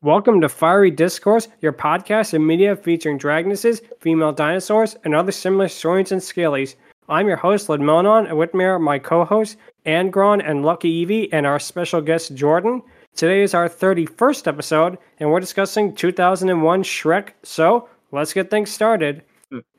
Welcome to Fiery Discourse, your podcast and media featuring dragonesses, female dinosaurs, and other similar saurians and scalies. I'm your host, Ludmillanon, and with me my co-hosts, Angron and LuckyEevee, and our special guest, Jordan. Today is our 31st episode, and we're discussing 2001 Shrek, so let's get things started.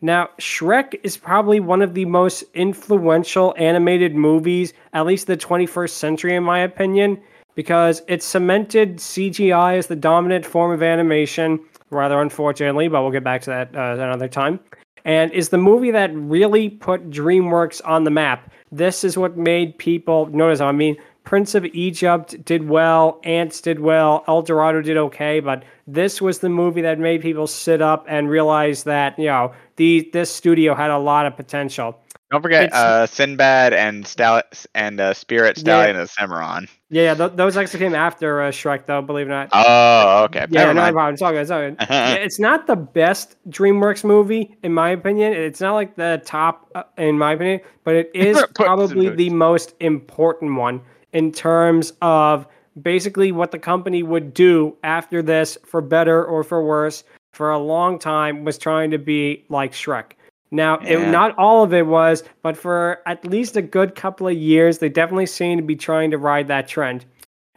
Now, Shrek is probably one of the most influential animated movies, at least the 21st century, in my opinion because it cemented CGI as the dominant form of animation, rather unfortunately, but we'll get back to that uh, another time. And is the movie that really put DreamWorks on the map. This is what made people notice. I mean, Prince of Egypt did well, Antz did well, El Dorado did okay, but this was the movie that made people sit up and realize that you know the this studio had a lot of potential. Don't forget uh, Sinbad and Stal- and uh, Spirit Yeah. Stallion of Cimarron. Yeah, yeah th- those actually came after uh, Shrek, though. Believe it or not. Oh, okay. yeah, Never no mind. problem. It's all good. It's all good. It's not the best DreamWorks movie, in my opinion. It's not like the top, uh, in my opinion, but it is probably the most important one in terms of basically what the company would do after this, for better or for worse, for a long time, was trying to be like Shrek. Now, it, not all of it was, but for at least a good couple of years, they definitely seem to be trying to ride that trend.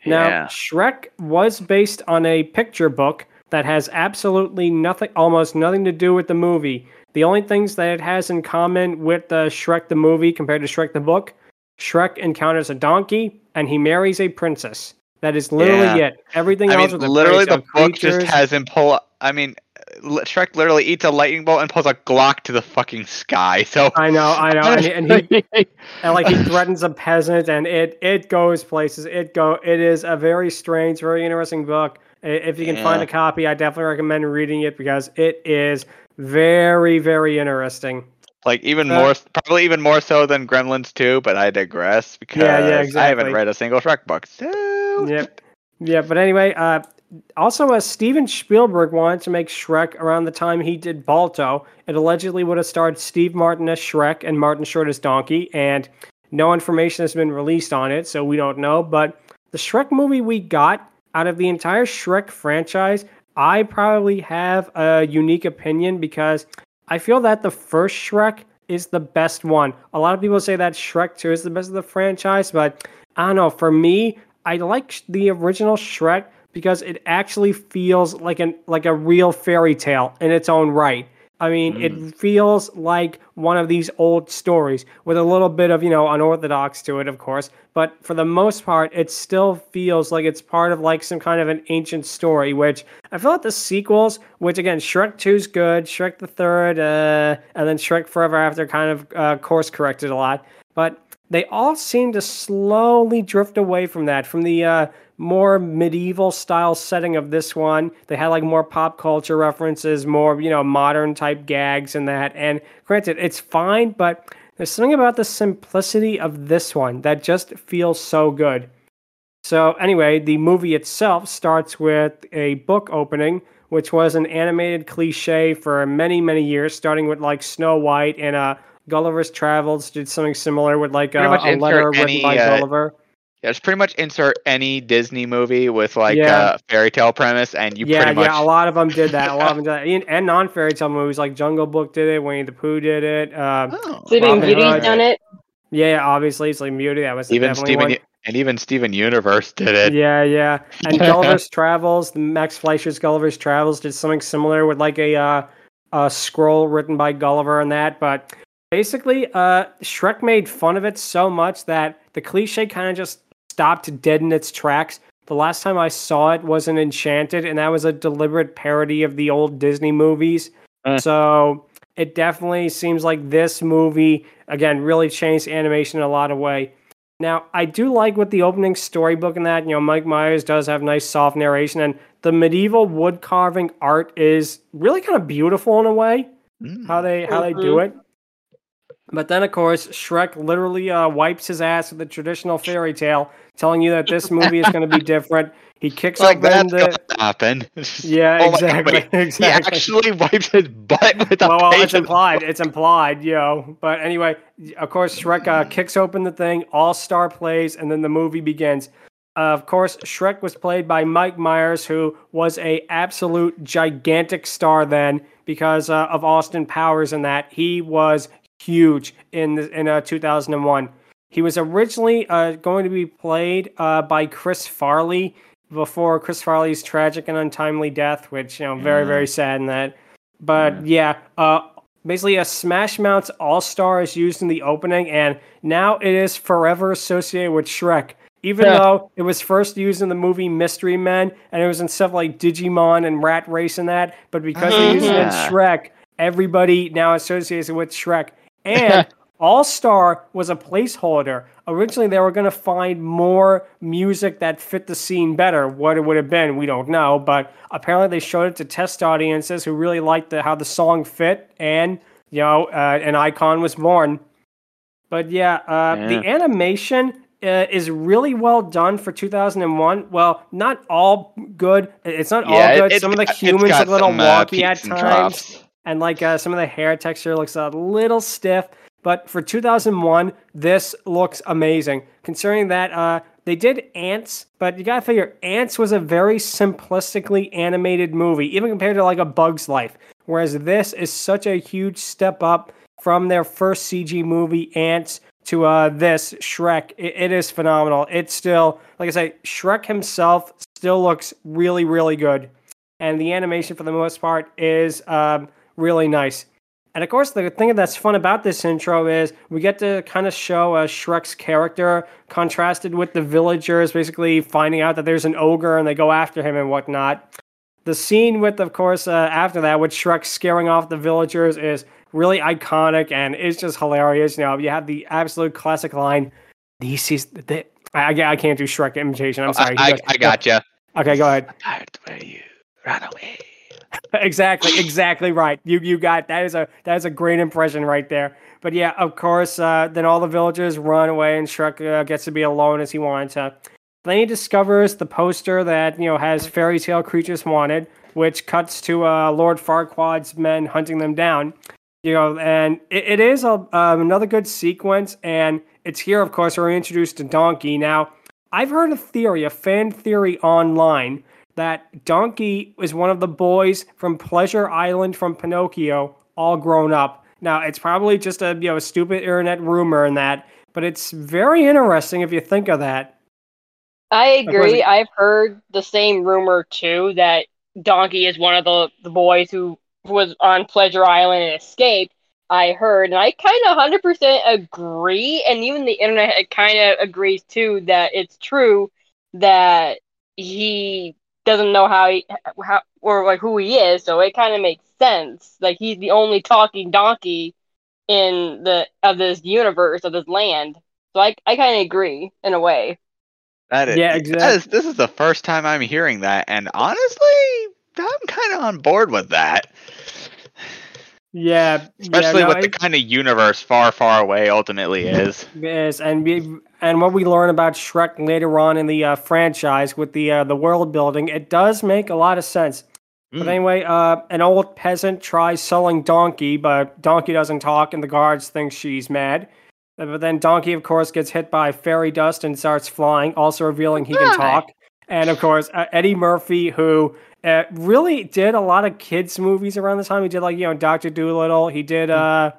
Now, Yeah. Shrek was based on a picture book that has absolutely nothing, almost nothing to do with the movie. The only things that it has in common with the Shrek the movie compared to Shrek the book, Shrek encounters a donkey and he marries a princess. That is literally Yeah. it. Everything I else mean, the literally, the tale book just has him pull. I mean, Shrek literally eats a lightning bolt and pulls a Glock to the fucking sky. So I know, I know, and, and he and like he threatens a peasant, and it it goes places. It go. It is a very strange, very interesting book. If you can find a copy, I definitely recommend reading it because it is very, very interesting. like even Uh, more, probably even more so than Gremlins 2, but I digress because yeah, yeah, exactly. I haven't read a single Shrek book. So Yep. Yeah, but anyway, uh, also, uh, Steven Spielberg wanted to make Shrek around the time he did Balto. It allegedly would have starred Steve Martin as Shrek and Martin Short as Donkey, and no information has been released on it, so we don't know. But the Shrek movie we got out of the entire Shrek franchise, I probably have a unique opinion because I feel that the first Shrek is the best one. A lot of people say that Shrek 2 is the best of the franchise, but I don't know. For me, I like the original Shrek because it actually feels like an like a real fairy tale in its own right. I mean, it feels like one of these old stories with a little bit of, you know, unorthodox to it, of course. But for the most part, it still feels like it's part of like some kind of an ancient story, which I feel like the sequels, which again, Shrek 2's good, Shrek the Third, uh, and then Shrek Forever After kind of uh, course corrected a lot. But they all seem to slowly drift away from that, from the uh, more medieval style setting of this one. They had like more pop culture references, more, you know, modern type gags and that. And granted, it's fine, but there's something about the simplicity of this one that just feels so good. So, anyway, the movie itself starts with a book opening, which was an animated cliche for many, many years, starting with like Snow White and uh, Gulliver's Travels did something similar with like a, a letter written any, by uh, Gulliver. Yeah, just pretty much insert any Disney movie with like Yeah. a fairy tale premise, and you yeah, pretty much yeah, a lot of them did that. A lot of them did that. And- And non fairy tale movies like Jungle Book did it, Winnie the Pooh did it. Um, Oh. Sleeping Beauty's Hood. done it. yeah, yeah, obviously, Sleeping Beauty, that was even definitely Steven one. and even Steven Universe did it. Yeah, yeah. And Gulliver's Travels, Max Fleischer's Gulliver's Travels did something similar with like a uh, a scroll written by Gulliver and that. But basically, uh, Shrek made fun of it so much that the cliche kind of just stopped dead in its tracks. The last time I saw it was in Enchanted, and that was a deliberate parody of the old Disney movies. Uh. So it definitely seems like this movie again really changed animation in a lot of way. Now, I do like with the opening storybook and that, you know, Mike Myers does have nice soft narration and the medieval wood carving art is really kind of beautiful in a way, Mm. how they how they do it. But then, of course, Shrek literally uh, wipes his ass with the traditional fairy tale, telling you that this movie is going to be different. He kicks like open the. happen. Yeah, Oh God, exactly. He actually wipes his butt with a well, well, it's implied. It's implied, you know. But anyway, of course, Shrek uh, kicks open the thing. All star plays, and then the movie begins. Uh, of course, Shrek was played by Mike Myers, who was a absolute gigantic star then because uh, of Austin Powers and that he was huge in the, in uh, 2001. He was originally uh, going to be played uh, by Chris Farley before Chris Farley's tragic and untimely death, which you know very Yeah. very sad in that. But yeah, uh, basically a Smash Mouth's All Star is used in the opening, and now it is forever associated with Shrek. Even Yeah. though it was first used in the movie Mystery Men, and it was in stuff like Digimon and Rat Race and that, but because they used it in Ah. Shrek, everybody now associates it with Shrek. And All Star was a placeholder. Originally, they were going to find more music that fit the scene better. What it would have been, we don't know. But apparently, they showed it to test audiences who really liked the, how the song fit, and you know, uh, an icon was born. But yeah, uh, Yeah. the animation uh, is really well done for 2001. Well, not all good. It's not all Yeah, it- good. it's Some of the humans are a little uh, wonky at times troughs. And like uh, some of the hair texture looks a little stiff. But for 2001, this looks amazing. Considering that uh, they did Antz, but you gotta figure Antz was a very simplistically animated movie, even compared to like a Bug's Life. Whereas this is such a huge step up from their first CG movie, Antz, to uh, this Shrek. It, it is phenomenal. It's still, like I say, Shrek himself still looks really, really good and the animation for the most part is um, really nice. And of course, the thing that's fun about this intro is we get to kind of show uh, Shrek's character contrasted with the villagers, basically finding out that there's an ogre and they go after him and whatnot. The scene with, of course, uh, after that, with Shrek scaring off the villagers is really iconic and it's just hilarious. You know, you have the absolute classic line, "This is the." I, I I can't do Shrek imitation. I'm sorry. He I, goes- I gotcha. Okay, go ahead. i Tired where you run away. exactly, exactly right. You you got that is a that is a great impression right there. But yeah, of course, uh, then all the villagers run away, and Shrek uh, gets to be alone as he wanted to. Then he discovers the poster that you know has fairy tale creatures wanted, which cuts to uh, Lord Farquaad's men hunting them down. You know, and it, it is a, um, another good sequence, and it's here, of course, where we're introduced to Donkey. Now, I've heard a theory, a fan theory online, that Donkey is one of the boys from Pleasure Island from Pinocchio, all grown up. Now, it's probably just a you know a stupid internet rumor and that, but it's very interesting if you think of that. I agree. it- I've heard the same rumor too that Donkey is one of the, the boys who was on Pleasure Island and escaped. I heard, and I kind of 100% agree, and even the internet kind of agrees too that it's true that he doesn't know how he how or like who he is, so it kind of makes sense. Like he's the only talking donkey in the of this universe of this land. So I I kind of agree in a way. That is, Yeah, that exact- is- this is the first time I'm hearing that, and honestly, I'm kind of on board with that. Yeah, Especially yeah, no, with the kind of universe far, far away ultimately is. Yes, and we, and what we learn about Shrek later on in the uh, franchise with the uh, the world building, it does make a lot of sense. But Mm. anyway, uh, an old peasant tries selling Donkey, but Donkey doesn't talk, and the guards think she's mad. Uh, But then Donkey, of course, gets hit by fairy dust and starts flying, also revealing he can talk. And of course, uh, Eddie Murphy, who uh, really did a lot of kids' movies around the time. He did like you know Doctor Doolittle. He did uh,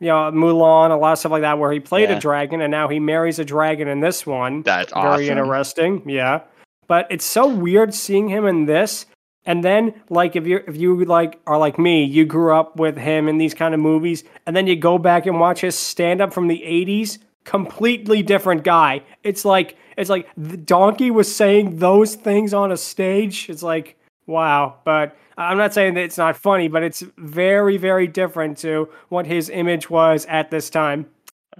you know Mulan, a lot of stuff like that, where he played a dragon, and now he marries a dragon in this one. That's Very awesome. interesting, yeah. But it's so weird seeing him in this, and then like if you if you like are like me, you grew up with him in these kind of movies, and then you go back and watch his stand up from the '80s. Completely different guy. It's like it's like the donkey was saying those things on a stage. It's like wow. But I'm not saying that it's not funny, but it's very very different to what his image was at this time.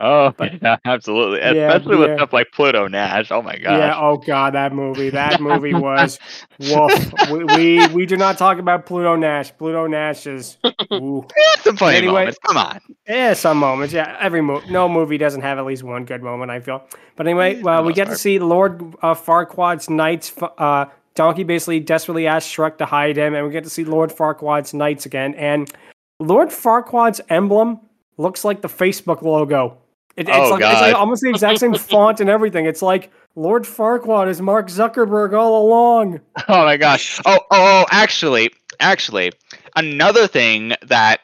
Oh, But- yeah, absolutely. Yeah, Especially with stuff like Pluto Nash. Oh my god. Yeah. Oh God, that movie. That movie was woof. We, we we do not talk about Pluto Nash. Pluto Nash is. Ooh. Yeah, some funny Anyway- moments. Come on. Yeah, some moments. Yeah, every movie. no movie doesn't have at least one good moment. I feel. But anyway, well, we get to see Lord uh, Farquaad's knights. Uh, Donkey basically desperately asks Shrek to hide him, and we get to see Lord Farquaad's knights again. And Lord Farquaad's emblem looks like the Facebook logo. It, it's, Oh, like, it's like almost the exact same font and everything. It's like Lord Farquaad is Mark Zuckerberg all along. Oh my gosh. Oh, oh, oh, actually, actually, another thing that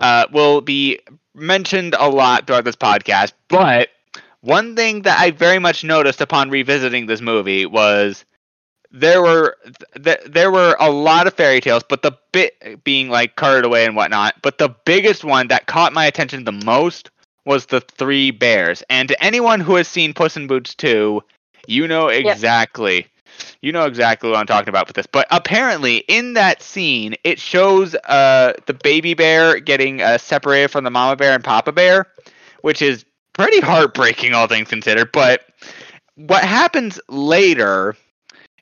uh, will be mentioned a lot throughout this podcast, but one thing that I very much noticed upon revisiting this movie was there were th- there were a lot of fairy tales, but the bit being like carted away and whatnot. But the biggest one that caught my attention the most was the three bears. And to anyone who has seen Puss in Boots 2, you know exactly you know exactly what I'm talking about with this. But apparently, in that scene, it shows uh, the baby bear getting uh, separated from the mama bear and papa bear, which is pretty heartbreaking, all things considered. But what happens later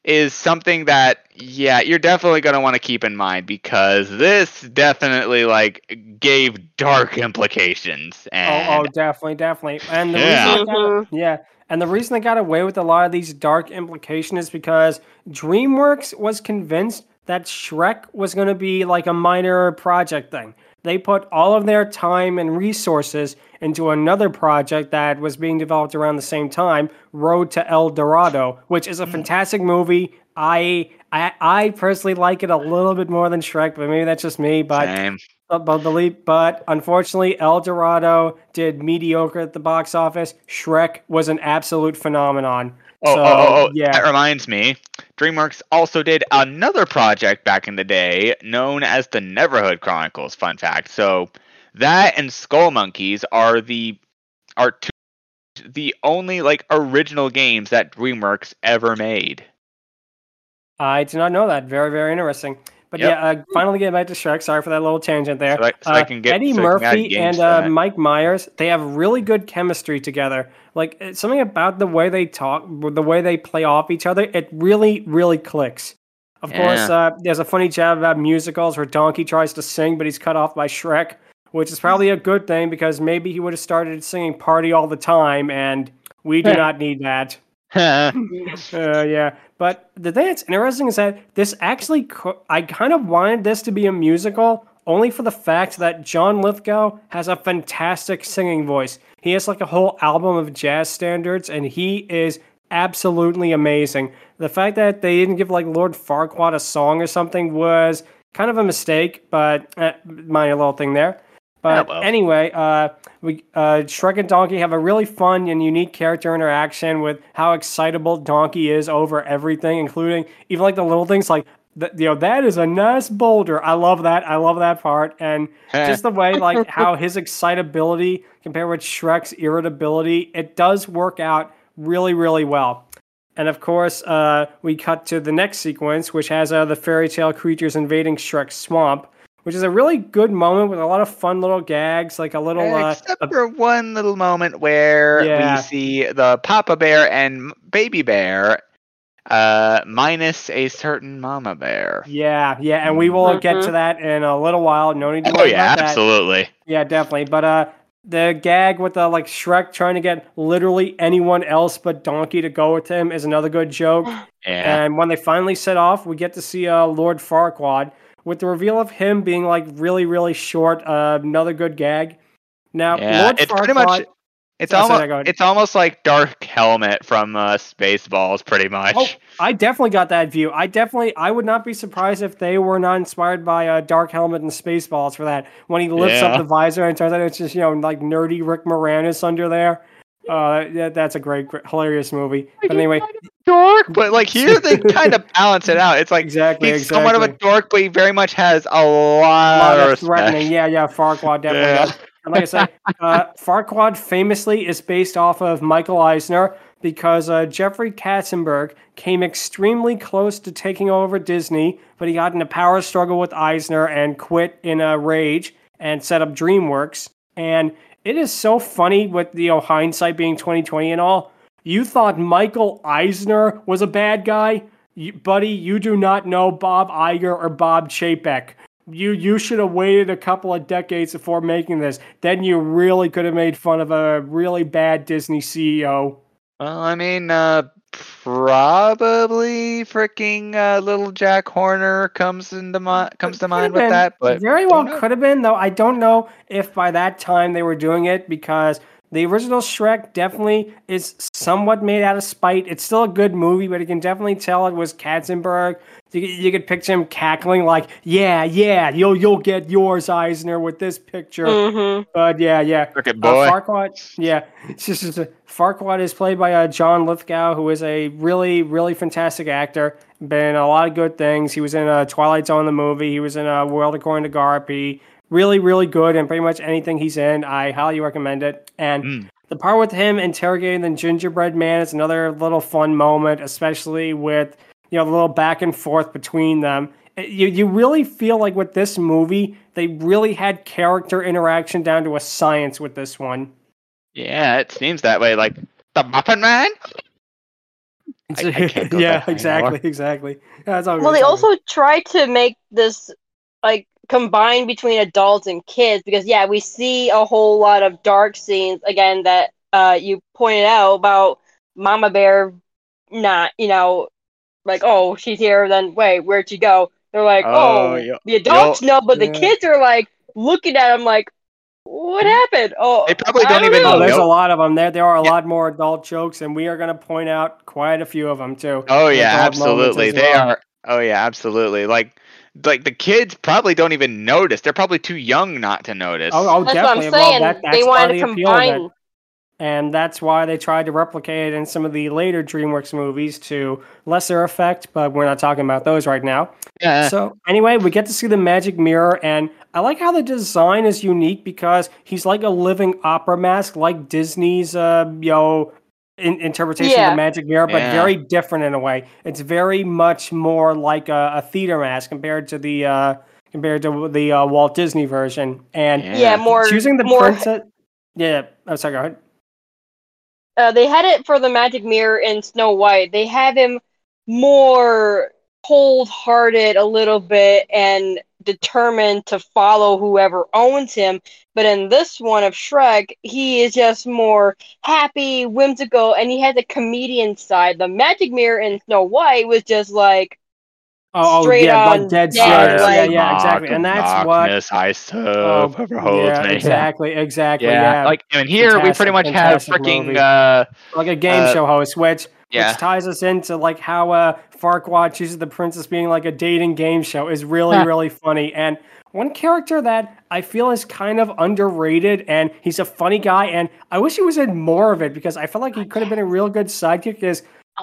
is something that, yeah, you're definitely going to want to keep in mind because this definitely like gave dark implications. And Oh, oh, definitely, definitely. And the Yeah. reason got, mm-hmm. yeah, and the reason they got away with a lot of these dark implications is because DreamWorks was convinced that Shrek was going to be like a minor project thing. They put all of their time and resources into another project that was being developed around the same time, Road to El Dorado, which is a mm. fantastic movie. I I, I personally like it a little bit more than Shrek, but maybe that's just me. But Same. but, but, believe, but unfortunately, El Dorado did mediocre at the box office. Shrek was an absolute phenomenon. Oh, So, oh, oh, oh, yeah. that reminds me. DreamWorks also did another project back in the day known as the Neverhood Chronicles. Fun fact. So that and Skull Monkeys are the are two, the only like original games that DreamWorks ever made. I did not know that. Very, very interesting. But Yep. yeah, uh, finally getting back to Shrek. Sorry for that little tangent there. So I- so I Uh, can get- Eddie so I Murphy and uh. Mike Myers. They have really good chemistry together. Like something about the way they talk, the way they play off each other. It really, really clicks. Of course, uh, there's a funny jab about musicals where Donkey tries to sing, but he's cut off by Shrek, which is probably a good thing because maybe he would have started singing "Party All the Time," and we do not need that. Uh, yeah, but the thing that's interesting is that this actually, co- I kind of wanted this to be a musical only for the fact that John Lithgow has a fantastic singing voice. He has like a whole album of jazz standards, and he is absolutely amazing. The fact that they didn't give like Lord Farquaad a song or something was kind of a mistake, but uh, minor little thing there. But well. anyway, uh, we uh, Shrek and Donkey have a really fun and unique character interaction with how excitable Donkey is over everything, including even like the little things like th- you know that is a nice boulder. I love that. I love that part, and just the way like how his excitability compared with Shrek's irritability, it does work out really really well. And of course, uh, we cut to the next sequence, which has uh, the fairy tale creatures invading Shrek's swamp, which is a really good moment with a lot of fun little gags, like a little. Uh, Except a- for one little moment where Yeah. we see the Papa Bear and Baby Bear, uh, minus a certain Mama Bear. yeah, yeah, and we will get to Mhm. that in a little while. No need to Oh yeah, about that. absolutely. Yeah, definitely. But uh, the gag with the like Shrek trying to get literally anyone else but Donkey to go with him is another good joke. Yeah. And when they finally set off, we get to see uh, Lord Farquaad with the reveal of him being like really, really short. Uh, another good gag. Now, Yeah, Lord it's Farquaad. pretty much it's sorry, almost it's almost like Dark Helmet from uh, Spaceballs, pretty much. Oh, I definitely got that view. I definitely, I would not be surprised if they were not inspired by uh, Dark Helmet and Spaceballs for that. When he lifts Yeah. up the visor and turns out it's just you know like nerdy Rick Moranis under there. Uh, yeah, that's a great, great hilarious movie. But anyway, dork, but like here they kind of balance it out. It's like exactly, he's exactly. somewhat of a dork, but he very much has a A lot, lot of of respect. threatening. Yeah, yeah, Farquaad definitely. Yeah. And like I said, uh, Farquaad famously is based off of Michael Eisner because uh, Jeffrey Katzenberg came extremely close to taking over Disney, but he got in a power struggle with Eisner and quit in a rage and set up DreamWorks. And it is so funny with you know hindsight being 2020 and all. You thought Michael Eisner was a bad guy, you, buddy. You do not know Bob Iger or Bob Chapek. You you should have waited a couple of decades before making this. Then you really could have made fun of a really bad Disney CEO. Well, I mean, uh, probably freaking uh, little Jack Horner comes into mi- comes to mind with been. that, but very well could have been though. I don't know if by that time they were doing it because the original Shrek definitely is somewhat made out of spite. It's still a good movie, but you can definitely tell it was Katzenberg. You, could- you could picture him cackling like, "Yeah, yeah, you'll you'll get yours, Eisner, with this picture." hmm But yeah, yeah. Cricket Uh, boy. Farquaad, yeah, it's just, it's a- Farquaad is played by uh, John Lithgow, who is a really, really fantastic actor. Been in a lot of good things. He was in uh, Twilight Zone, the movie. He was in uh, World According to Garp. He really, really good, and pretty much anything he's in, I highly recommend it. And Mm. the part with him interrogating the gingerbread man is another little fun moment, especially with you know the little back and forth between them. You you really feel like with this movie, they really had character interaction down to a science with this one. Yeah, it seems that way. Like the Muffin Man. I- I can't go yeah, back exactly, anymore. exactly. That's all Well, they it's all good. also try to make this like combined between adults and kids because yeah, we see a whole lot of dark scenes again that uh you pointed out about Mama Bear not, you know, like oh she's here, then wait where'd she go? They're like Oh, oh, yo- the adults know, but the Yeah. kids are like looking at them like what happened? Oh, They probably I don't even Oh, know. there's a lot of them. There, there are a Yeah. lot more adult jokes, and we are going to point out quite a few of them too. Oh yeah, absolutely. They well. are. Oh yeah, absolutely. Like, like the kids probably don't even notice. They're probably too young not to notice. Oh, oh That's what definitely. I'm Well, saying. that, that's they part wanted of to the appeal it. combine. and that's why they tried to replicate it in some of the later DreamWorks movies to lesser effect, but we're not talking about those right now. yeah. So anyway, we get to see the magic mirror, and I like how the design is unique because he's like a living opera mask, like Disney's, uh, you know, in- interpretation of the magic mirror, but Yeah. very different in a way. It's very much more like a, a theater mask compared to the uh, compared to the uh, Walt Disney version, and Yeah. Yeah, more choosing the more princess. Yeah, oh, sorry, go ahead. uh, they had it for the magic mirror in Snow White. They have him more cold-hearted a little bit and determined to follow whoever owns him. But in this one of Shrek, he is just more happy, whimsical, and he has a comedian side. The magic mirror in Snow White was just like, Oh, oh Straight yeah, on like dead dead, serious. yeah, like- yeah, exactly. And that's what. Darkness I Oh, serve overholds yeah, me. exactly, exactly. Yeah, Yeah, like and here we pretty much have fantastic freaking uh like a game uh, show host, which yeah. which ties us into like how uh, Farquaad chooses the princess being like a dating game show is really Huh. really funny. And one character that I feel is kind of underrated, and he's a funny guy, and I wish he was in more of it because I feel like he could have been a real good sidekick. Is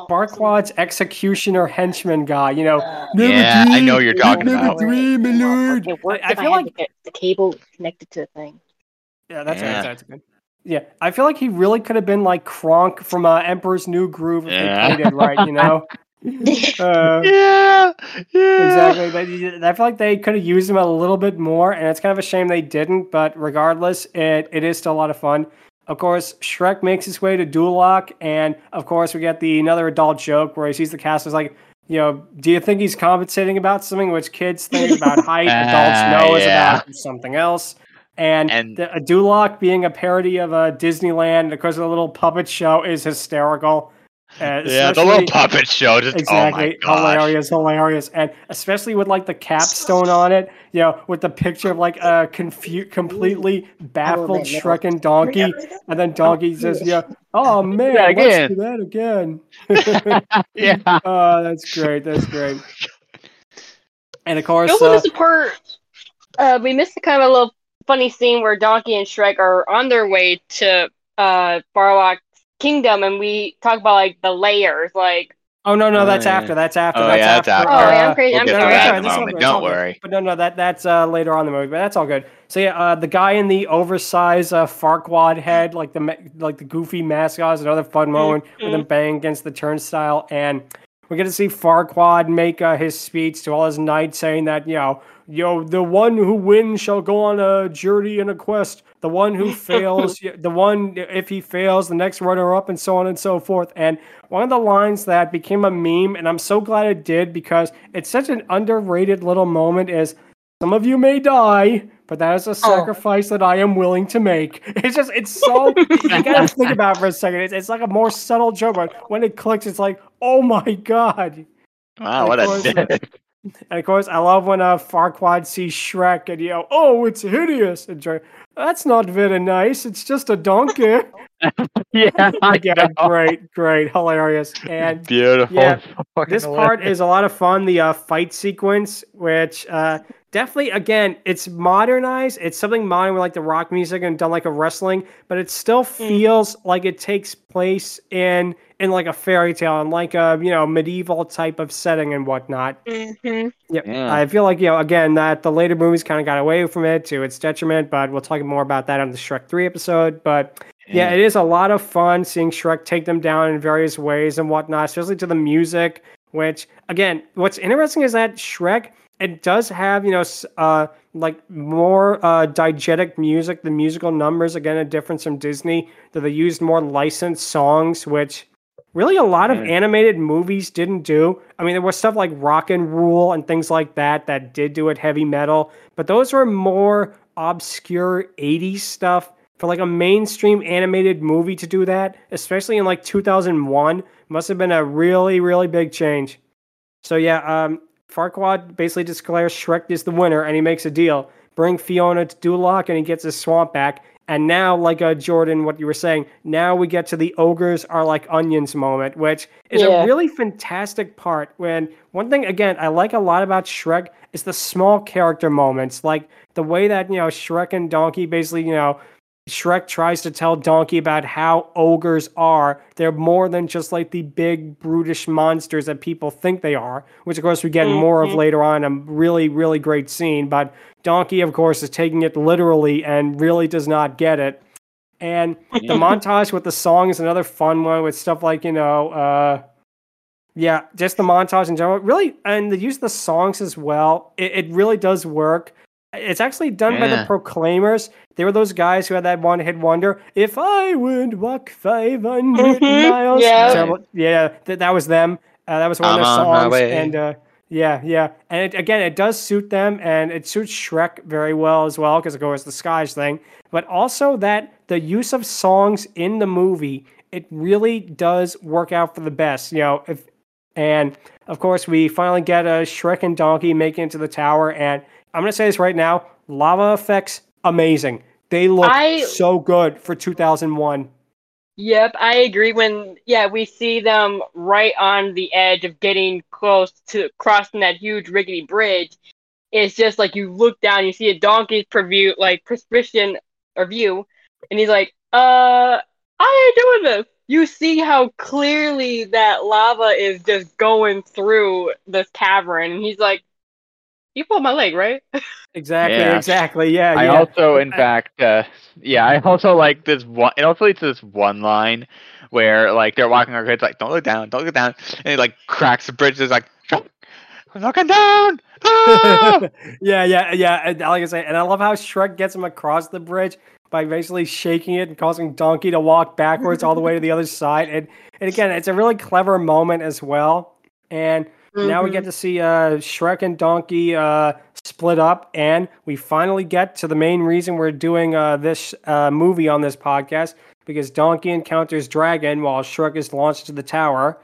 Farquaad's executioner henchman guy? You know, never Yeah, I know you're talking never about. dream, my lord. It I- I feel had like- the, the cable connected to the thing. Yeah, that's Yeah. right. That's good. Yeah, I feel like he really could have been like Kronk from uh, Emperor's New Groove if Yeah. they played it right. You know. uh, yeah, yeah. exactly. But I feel like they could have used him a little bit more, and it's kind of a shame they didn't. But regardless, it, it is still a lot of fun. Of course, Shrek makes his way to Duloc, and of course, we get the another adult joke where he sees the cast is like, you know, do you think he's compensating about something which kids think about height, adults Ah, know is about something else? And, And- the, a Duloc being a parody of a Disneyland because of the little puppet show is hysterical. Uh, Yeah, the little puppet show. Just Exactly. oh my gosh. hilarious, hilarious. And especially with like the capstone on it, you know, with the picture of like a confu- completely baffled Shrek and Donkey. And then Donkey says, yeah, oh man, Yeah, let's again." do that again. yeah. oh, that's great. That's great. And of course, We also uh, missed the part. Uh, we missed the kind of little funny scene where Donkey and Shrek are on their way to uh Barlock's kingdom, and we talk about like the layers. Like, oh no, no, Oh, that's yeah. after. That's after. Oh, that's yeah, that's after. after. oh, yeah, I'm crazy. We'll I'm get to sorry. that sorry, in a that's all moment. good, that's all Don't worry. But no, no, that that's uh, later on in the movie. But that's all good. So yeah, uh, the guy in the oversized uh, Farquaad head, like the like the goofy mascot, is another fun moment with Mm-hmm. him banging against the turnstile, and we get to see Farquaad make uh, his speech to all his knights, saying that you know, yo, the one who wins shall go on a journey and a quest. the one who fails, the one if he fails, the next runner up, and so on and so forth. And one of the lines that became a meme, and I'm so glad it did because it's such an underrated little moment. Is some of you may die, but that is a sacrifice oh. that I am willing to make. It's just, it's so, you gotta think about it for a second. It's, it's like a more subtle joke, but when it clicks, it's like, oh my god. Wow, what a dick. And of course, I love when uh, Farquaad sees Shrek and yell, "Oh, it's hideous!" And Shrek, that's not very nice. It's just a donkey. yeah, yeah, great, great, hilarious, and beautiful. Yeah, this part is a lot of fun. The uh, fight sequence, which uh, definitely again it's modernized it's something modern with like the rock music and done like a wrestling but it still mm. feels mm. like it takes place in in like a fairy tale and like a you know medieval type of setting and whatnot mm-hmm. yep. yeah i feel like you know again that the later movies kind of got away from it to its detriment but we'll talk more about that on the shrek 3 episode but yeah. yeah it is a lot of fun seeing shrek take them down in various ways and whatnot especially to the music which again what's interesting is that shrek it does have you know uh, like more uh, diegetic music the musical numbers. Again a difference from disney that they used more licensed songs which really a lot of animated movies didn't do. I mean there was stuff like rock and rule and things like that that did do it heavy metal but those were more obscure 80s stuff for like a mainstream animated movie to do that especially in like 2001 must have been a really really big change. So yeah um, Farquaad basically declares Shrek is the winner and he makes a deal. Bring Fiona to Duloc and he gets his swamp back. And now, like uh, Jordan, what you were saying, now we get to the ogres are like onions moment, which is yeah. a really fantastic part. When one thing, again, I like a lot about Shrek is the small character moments, like the way that, you know, Shrek and Donkey basically, you know, Shrek tries to tell Donkey about how ogres are. They're more than just like the big brutish monsters that people think they are, which of course we get mm-hmm. more of mm-hmm. later on. A really, really great scene. But Donkey, of course, is taking it literally and really does not get it. And the montage with the song is another fun one with stuff like, you know, uh, yeah, just the montage in general. Really, and the use of the songs as well, it, it really does work. It's actually done yeah. by the Proclaimers. They were those guys who had that one hit wonder. If I would walk 500 mm-hmm. miles. Yeah, yeah that, that was them. Uh, that was one I'm of their songs. And uh, yeah, yeah. And it, again, it does suit them and it suits Shrek very well as well because, it goes the skies thing. But also that the use of songs in the movie, it really does work out for the best. You know, if and of course, we finally get a Shrek and Donkey making it to the tower, and I'm going to say this right now lava effects, amazing. They look I, so good for 2001. Yep, I agree. When, yeah, we see them right on the edge of getting close to crossing that huge rickety bridge. It's just like you look down, you see a donkey's preview, like prescription or view, and he's like, uh, I ain't doing this. You see how clearly that lava is just going through this cavern, and he's like, you pulled my leg, right? Exactly, yeah. exactly. Yeah. I yeah. also, in fact, uh, yeah, I also like this one. It also leads to this one line where, like, they're walking our kids, like, don't look down, don't look down. And he, like, cracks the bridge. It's like, I'm looking down. Ah! yeah, yeah, yeah. And like I say, and I love how Shrek gets him across the bridge by basically shaking it and causing Donkey to walk backwards all the way to the other side. And, and again, it's a really clever moment as well. And Mm-hmm. Now we get mm-hmm. to see uh, Shrek and Donkey uh, split up, and we finally get to the main reason we're doing uh, this uh, movie on this podcast because Donkey encounters Dragon while Shrek is launched to the tower.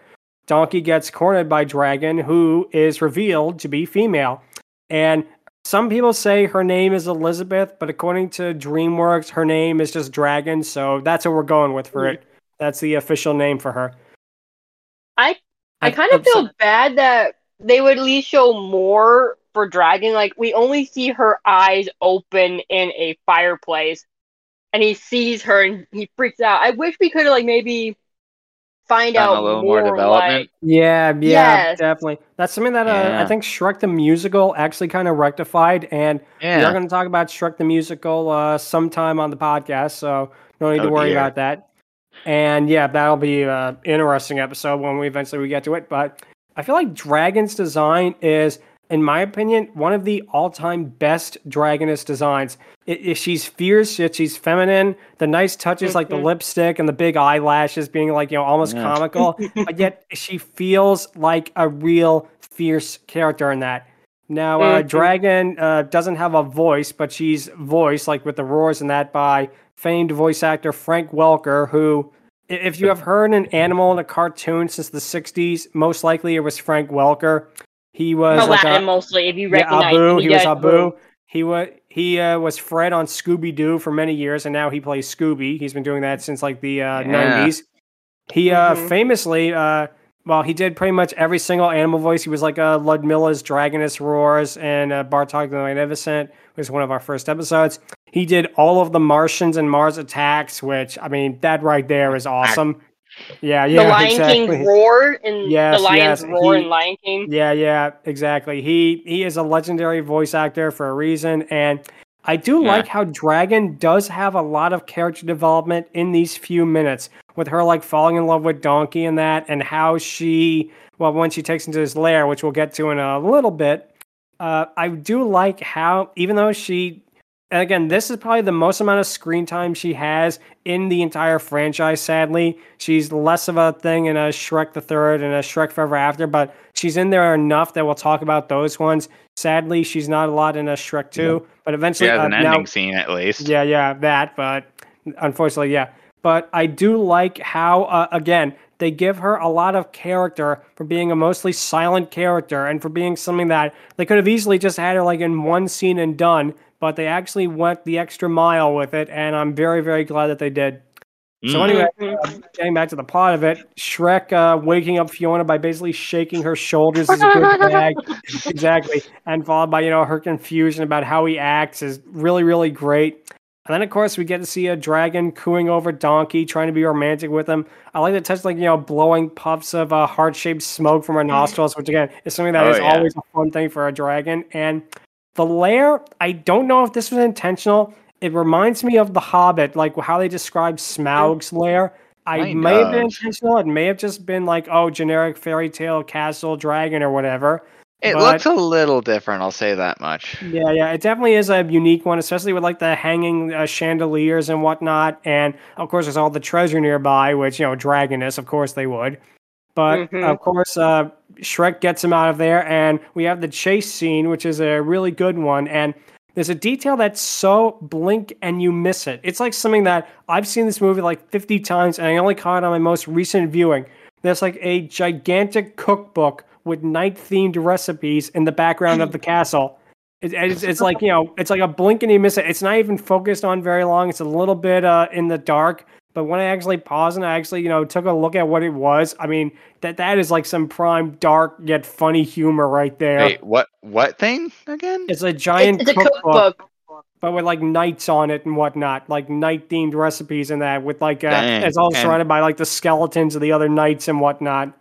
Donkey gets cornered by Dragon, who is revealed to be female. And some people say her name is Elizabeth, but according to DreamWorks, her name is just Dragon, so that's what we're going with for mm-hmm. it. That's the official name for her. I I kind of feel bad that they would at least show more for Dragon. Like we only see her eyes open in a fireplace, and he sees her and he freaks out. I wish we could have like maybe find out a little more, more development. Like, yeah, yeah, yes. definitely. That's something that uh, yeah. I think Shrek the musical actually kind of rectified, and yeah. we're going to talk about Shrek the musical uh, sometime on the podcast. So no need oh, to worry dear. about that. And yeah, that'll be an interesting episode when we eventually we get to it. But I feel like Dragon's design is in my opinion, one of the all-time best Dragoness designs. It, it- she's fierce, yet she's feminine. The nice touches, like the Mhm. lipstick and the big eyelashes, being like you know almost Yeah. comical, but yet she feels like a real fierce character in that. Now, uh, Mhm. Dragon uh, doesn't have a voice, but she's voiced like with the roars and that by famed voice actor Frank Welker, who. If you have heard an animal in a cartoon since the 60s, most likely it was Frank Welker. He was like Aladdin a, mostly, if you recognize yeah, Abu. him, He was does Abu. He was he uh, was Fred on Scooby Doo for many years, and now he plays Scooby. He's been doing that since like the uh, Yeah. 90s. He uh, Mhm. famously, uh, well, he did pretty much every single animal voice. He was like uh, Ludmilla's Dragoness Roars and uh, Bartok the Magnificent was one of our first episodes. He did all of the Martians and Mars attacks, which I mean, that right there is awesome. Yeah, yeah, the Lion exactly. King's roar and Yes, the lion's yes, roar he- in Lion King. Yeah, yeah, exactly. He he is a legendary voice actor for a reason, and I do Yeah. like how Dragon does have a lot of character development in these few minutes, with her like falling in love with Donkey and that, and how she well when she takes into his lair, which we'll get to in a little bit. Uh, I do like how even though she and again, this is probably the most amount of screen time she has in the entire franchise. Sadly, she's less of a thing in a Shrek the Third and a Shrek Forever After, but she's in there enough that we'll talk about those ones. Sadly, she's not a lot in a Shrek Two, but She eventually, has uh, an now- ending scene at least. yeah, yeah, that. But unfortunately, yeah. But I do like how, uh, again, they give her a lot of character for being a mostly silent character and for being something that they could have easily just had her like in one scene and done. But they actually went the extra mile with it, and I'm very, very glad that they did. So Mm. anyway, Mhm. uh, getting back to the plot of it, Shrek uh, waking up Fiona by basically shaking her shoulders is a good gag. exactly. And followed by, you know, her confusion about how he acts is really, really great. And then, of course, we get to see a dragon cooing over Donkey, trying to be romantic with him. I like the touch, like, you know, blowing puffs of uh, heart shaped smoke from her nostrils, which, again, is something that Oh, is yeah. always a fun thing for a dragon. And the lair, I don't know if this was intentional. It reminds me of The Hobbit, like how they describe Smaug's lair. I may have been intentional. It may have just been like, oh, generic fairy tale castle dragon or whatever. It but- looks a little different. I'll say that much. Yeah, yeah, it definitely is a unique one, especially with like the hanging uh, chandeliers and whatnot. And of course, there's all the treasure nearby, which you know, Dragoness, of course, they would. But Mhm. of course, uh, Shrek gets him out of there, and we have the chase scene, which is a really good one. And there's a detail that's so blink and you miss it. It's like something that I've seen this movie like 50 times, and I only caught it on my most recent viewing. There's like a gigantic cookbook with night themed recipes in the background of the castle. It, it's, it's like, you know, it's like a blink and you miss it. It's not even focused on very long. It's a little bit uh, in the dark. But when I actually paused and I actually, you know, took a look at what it was, I mean, that that is like some prime dark yet funny humor right there. Wait, what? What thing again? It's a giant It's, it's a cookbook, cookbook. but with like knights on it and whatnot, like knight themed recipes and that, with like uh, Dang, it's all and- surrounded by like the skeletons of the other knights and whatnot.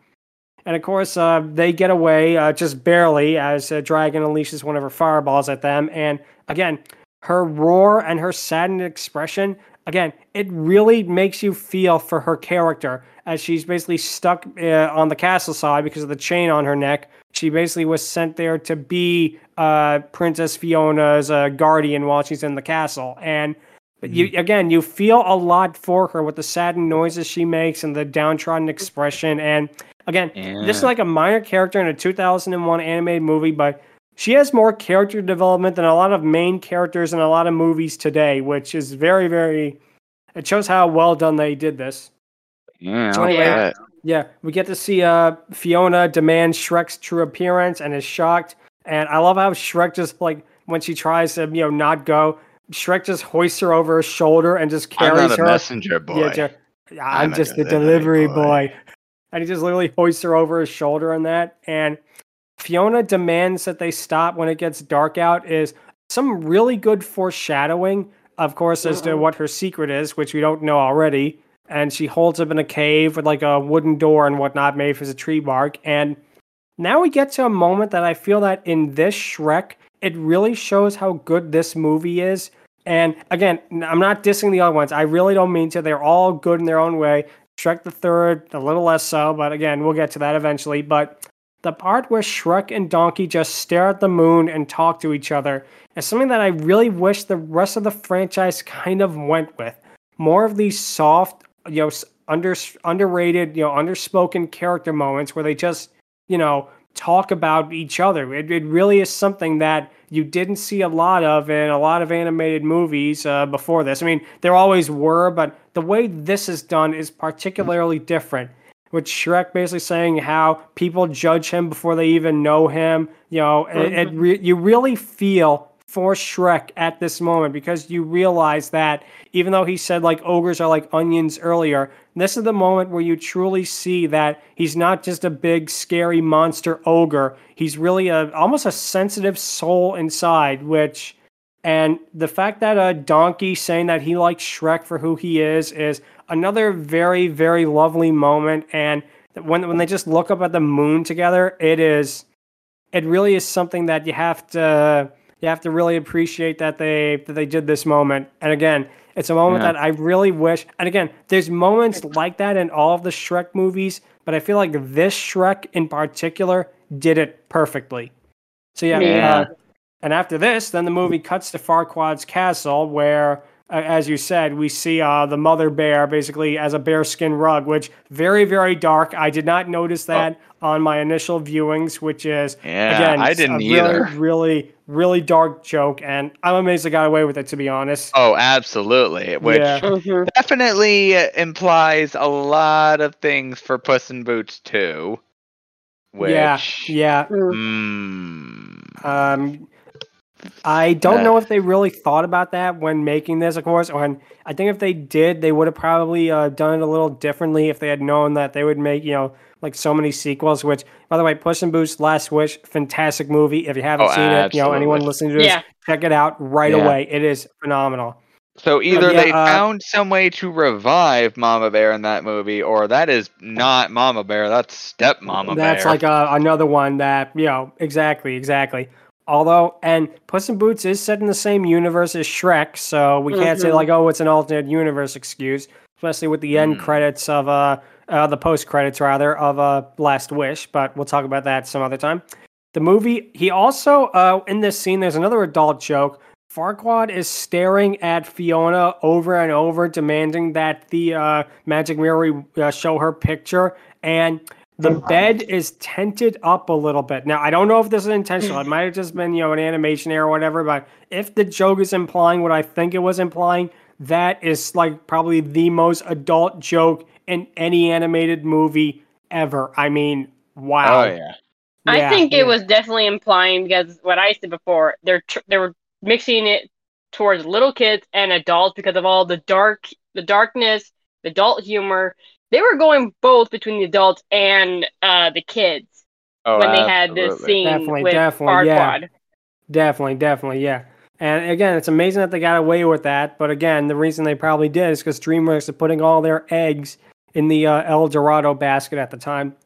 And of course, uh, they get away uh, just barely as uh, Dragon unleashes one of her fireballs at them. And again, her roar and her saddened expression, again, it really makes you feel for her character as she's basically stuck uh, on the castle side because of the chain on her neck. She basically was sent there to be uh, Princess Fiona's uh, guardian while she's in the castle. And you again, you feel a lot for her with the saddened noises she makes and the downtrodden expression. And again, this is like a minor character in a 2001 animated movie, but she has more character development than a lot of main characters in a lot of movies today, which is very, very. It shows how well done they did this. Yeah, So I'll anyway- bet. Yeah, we get to see uh, Fiona demand Shrek's true appearance and is shocked. And I love how Shrek just like when she tries to you know not go, Shrek just hoists her over his shoulder and just carries I'm not a her. messenger boy. Yeah, ju- yeah, I'm, I'm just the delivery delivery boy. boy. And he just literally hoists her over his shoulder and that. And Fiona demands that they stop when it gets dark out is some really good foreshadowing, of course, as to Mhm. what her secret is, which we don't know already. And she holds up in a cave with like a wooden door and whatnot made from the tree bark. And now we get to a moment that I feel that in this Shrek, it really shows how good this movie is. And again, I'm not dissing the other ones. I really don't mean to. They're all good in their own way. Shrek the Third, a little less so, but again, we'll get to that eventually. But the part where Shrek and Donkey just stare at the moon and talk to each other is something that I really wish the rest of the franchise kind of went with. More of these soft, you know, under underrated, you know, underspoken character moments where they just, you know, talk about each other. It, it really is something that you didn't see a lot of in a lot of animated movies uh, before this. I mean, there always were, but the way this is done is particularly different. With Shrek basically saying how people judge him before they even know him, you know, mm-hmm. it, it re- you really feel for Shrek at this moment because you realize that even though he said like ogres are like onions earlier, this is the moment where you truly see that he's not just a big scary monster ogre. He's really a almost a sensitive soul inside, which and the fact that a donkey saying that he likes Shrek for who he is is another very very lovely moment and when when they just look up at the moon together, it is it really is something that you have to you have to really appreciate that they that they did this moment. And again, it's a moment yeah. that I really wish. And again, there's moments like that in all of the Shrek movies, but I feel like this Shrek in particular did it perfectly. So yeah, yeah. Uh, and after this, then the movie cuts to Farquaad's castle, where as you said, we see uh, the mother bear basically as a bearskin rug, which very very dark. I did not notice oh. that oh. on my initial viewings, which is yeah, again, I didn't a either. Really, really, really dark joke, and I'm amazed I got away with it. To be honest. Oh, absolutely. Which yeah. Mm-hmm. definitely implies a lot of things for Puss in Boots too. Which, yeah, yeah. Mm, um I don't know if they really thought about that when making this, of course. When I think if they did, they would have probably uh, done it a little differently if they had known that they would make, you know, like so many sequels. Which, by the way, Puss in Boots: Last Wish, fantastic movie. If you haven't oh, seen absolutely. it, you know, anyone listening to this, yeah. check it out right yeah. away. It is phenomenal. So either yeah, they uh, found some way to revive Mama Bear in that movie, or that is not Mama Bear. That's Step Mama Bear. That's like a, another one that you know exactly, exactly. Although, and Puss in Boots is set in the same universe as Shrek, so we can't mm-hmm. say like, oh, it's an alternate universe excuse, especially with the mm. end credits of uh, uh the post credits rather of uh Last Wish. But we'll talk about that some other time. The movie, he also uh in this scene, there's another adult joke. Farquaad is staring at Fiona over and over, demanding that the uh, magic mirror uh, show her picture, and the bed is tented up a little bit. Now, I don't know if this is intentional. It might have just been, you know, an animation error or whatever, but if the joke is implying what I think it was implying, that is like probably the most adult joke in any animated movie ever. I mean, wow. Oh, yeah. I think yeah. it was definitely implying because what I said before, they're tr- they were mixing it towards little kids and adults because of all the dark, the darkness, the adult humor, they were going both between the adults and uh, the kids oh, when they had this scene definitely, with definitely, Yeah. Definitely, definitely, yeah. And again, it's amazing that they got away with that. But again, the reason they probably did is because DreamWorks are putting all their eggs in the uh, El Dorado basket at the time.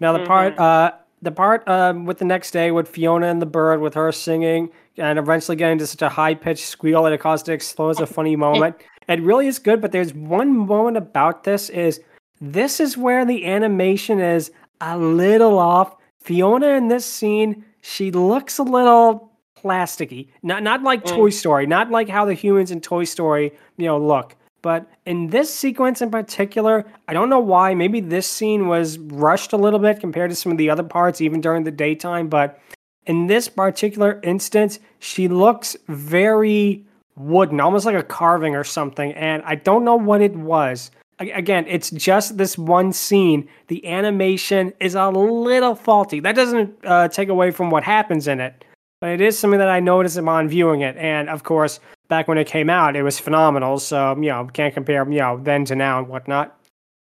Now the mm-hmm. part, uh, the part um, with the next day with Fiona and the bird, with her singing and eventually getting to such a high pitched squeal that it caused to explode, is a funny moment. It really is good, but there's one moment about this is this is where the animation is a little off. Fiona in this scene, she looks a little plasticky. Not not like mm. Toy Story, not like how the humans in Toy Story, you know, look. But in this sequence in particular, I don't know why. Maybe this scene was rushed a little bit compared to some of the other parts, even during the daytime. But in this particular instance, she looks very wooden, almost like a carving or something. And I don't know what it was again, it's just this one scene. The animation is a little faulty. That doesn't uh, take away from what happens in it, but it is something that I noticed upon viewing it. And of course, back when it came out, it was phenomenal. So you know, can't compare you know then to now and whatnot.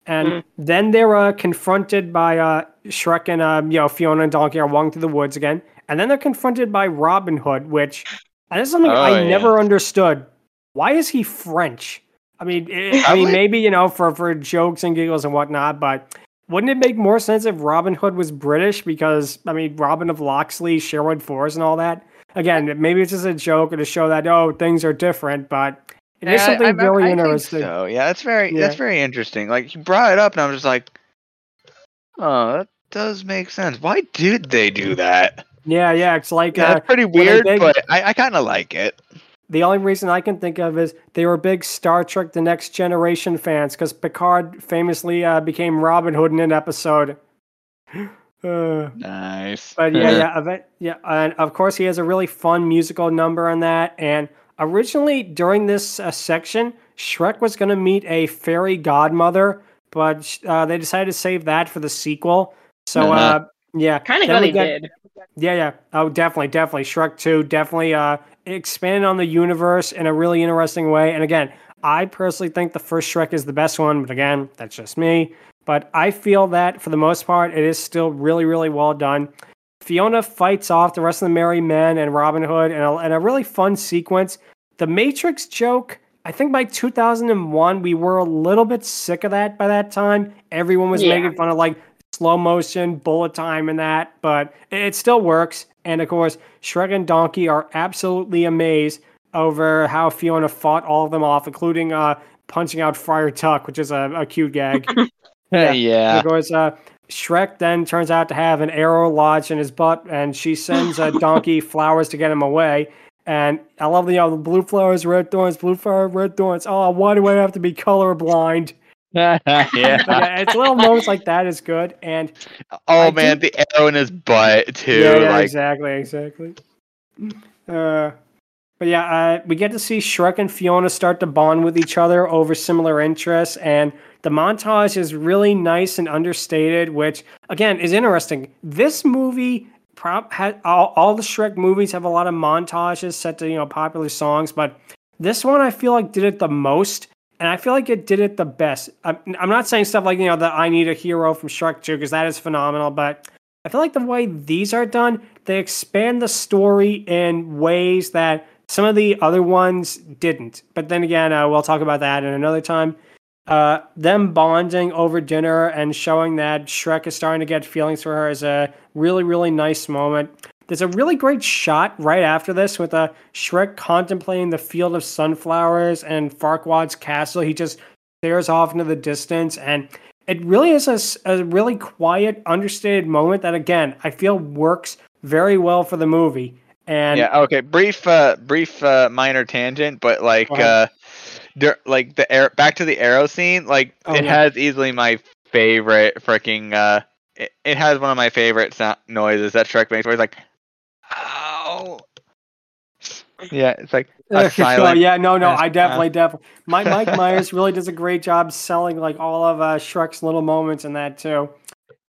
And mm. then they're uh, confronted by uh, Shrek and uh, you know Fiona and Donkey are walking through the woods again, and then they're confronted by Robin Hood, which and this is something oh, I yeah. never understood. Why is he French? I mean, it, I mean, maybe you know, for for jokes and giggles and whatnot, but wouldn't it make more sense if Robin Hood was British? Because I mean, Robin of Locksley, Sherwood Forest, and all that. Again, maybe it's just a joke or to show that oh, things are different, but it yeah, is something I, I, very I interesting. so yeah, that's very yeah. that's very interesting. Like you brought it up, and I'm just like, oh, that does make sense. Why did they do that? Yeah, yeah. It's like Yeah, uh, it's pretty they weird, big- but I, I kind of like it. The only reason I can think of is they were big Star Trek: The Next Generation fans because Picard famously uh, became Robin Hood in an episode. Uh, Nice. But yeah, yeah, event, yeah, and of course he has a really fun musical number on that. And originally during this uh, section, Shrek was going to meet a fairy godmother, but uh, they decided to save that for the sequel. So Uh-huh. uh, yeah, Kind of then glad we they did. Yeah, yeah. Oh, definitely, definitely. Shrek 2 definitely uh expanded on the universe in a really interesting way. And again, I personally think the first Shrek is the best one, but again, that's just me. But I feel that for the most part, it is still really, really well done. Fiona fights off the rest of the Merry Men and Robin Hood in a, in a really fun sequence. The Matrix joke, I think by 2001, we were a little bit sick of that by that time. Everyone was Yeah. making fun of like slow motion, bullet time, and that, but it still works. And of course, Shrek and Donkey are absolutely amazed over how Fiona fought all of them off, including uh, punching out Friar Tuck, which is a, a cute gag. Yeah. Yeah. Because uh, Shrek then turns out to have an arrow lodged in his butt, and she sends a donkey flowers to get him away. And I love the, you know, the blue flowers, red thorns, blue flower, red thorns. Oh, why do I have to be colorblind? yeah. Yeah, it's little moments like that is good. And Oh I man, do- the arrow in his butt too. yeah, yeah, like exactly, exactly. Uh, but yeah, uh, we get to see Shrek and Fiona start to bond with each other over similar interests, and the montage is really nice and understated, which again is interesting. This movie. Prop had all, all the Shrek movies have a lot of montages set to you know popular songs, but this one I feel like did it the most, and I feel like it did it the best. I'm, I'm not saying stuff like you know the "I Need a Hero" from Shrek 2 because that is phenomenal, but I feel like the way these are done, they expand the story in ways that some of the other ones didn't. But then again, uh, we'll talk about that in another time. Uh, them bonding over dinner and showing that Shrek is starting to get feelings for her is a really, really nice moment. There's a really great shot right after this with a Shrek contemplating the field of sunflowers and Farquaad's castle. He just stares off into the distance, and it really is a really quiet, understated moment that, again, I feel works very well for the movie. And yeah. Okay. Brief. Uh. Brief. Uh. Minor tangent, but like. Uh. Like the air. Back to the arrow scene. Like Oh, it yeah. has easily my favorite freaking. Uh. It, it has one of my favorite sound noises that Shrek makes, where he's like, "Ow." Yeah. It's like a silent. yeah, no, no, Yes, I uh. definitely, definitely. Mike, Mike Myers really does a great job selling like all of uh, Shrek's little moments in that too.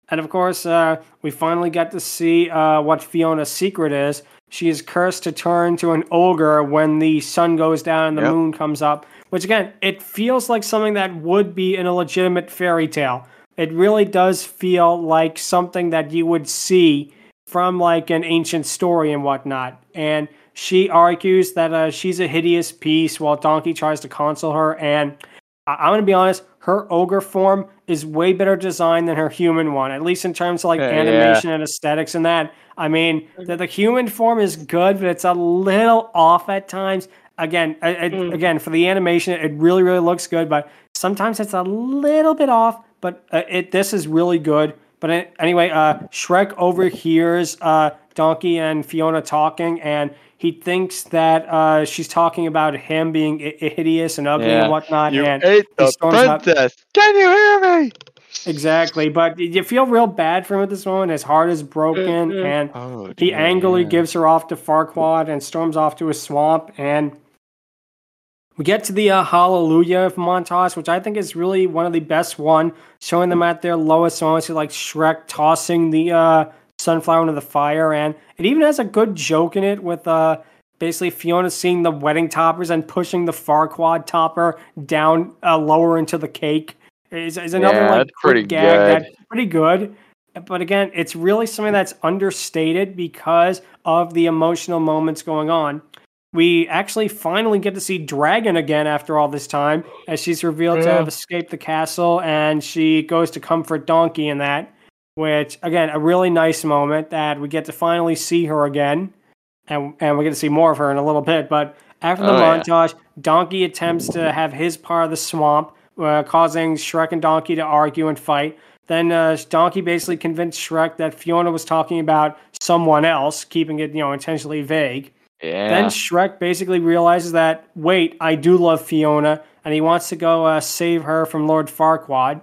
And of course, uh, we finally get to see uh, what Fiona's secret is. She is cursed to turn to an ogre when the sun goes down and the Yep. moon comes up. Which again, it feels like something that would be in a legitimate fairy tale. It really does feel like something that you would see from like an ancient story and whatnot. And she argues that uh, she's a hideous piece while Donkey tries to console her. And I- I'm going to be honest, her ogre form is way better designed than her human one, at least in terms of like Yeah, yeah. animation and aesthetics and that. I mean, the, the human form is good, but it's a little off at times. Again, I, I- Mm. again for the animation, it really, really looks good, but sometimes it's a little bit off. But uh, it this is really good. But anyway, uh, Shrek overhears uh, Donkey and Fiona talking, and he thinks that uh, she's talking about him being I- I- hideous and ugly Yeah. and whatnot. You and ate he the storms up- Can you hear me? Exactly, but you feel real bad for him at this moment. His heart is broken, Mhm. and Oh, he angrily gives her off to Farquaad and storms off to a swamp. And we get to the uh, Hallelujah montage, which I think is really one of the best one, showing them at their lowest moments, like Shrek tossing the uh, sunflower into the fire, and it even has a good joke in it with uh, basically Fiona seeing the wedding toppers and pushing the Farquaad topper down uh, lower into the cake. Is, is another Yeah, like pretty gag good. that's pretty good. But again, it's really something that's understated because of the emotional moments going on. We actually finally get to see Dragon again after all this time, as she's revealed to have escaped the castle and she goes to comfort Donkey in that. Which, again, a really nice moment that we get to finally see her again. And, and we get to see more of her in a little bit. But after the Oh, yeah. montage, Donkey attempts to have his part of the swamp, uh, causing Shrek and Donkey to argue and fight. Then uh, Donkey basically convinced Shrek that Fiona was talking about someone else, keeping it, you know, intentionally vague. Yeah. Then Shrek basically realizes that, wait, I do love Fiona, and he wants to go uh, save her from Lord Farquaad.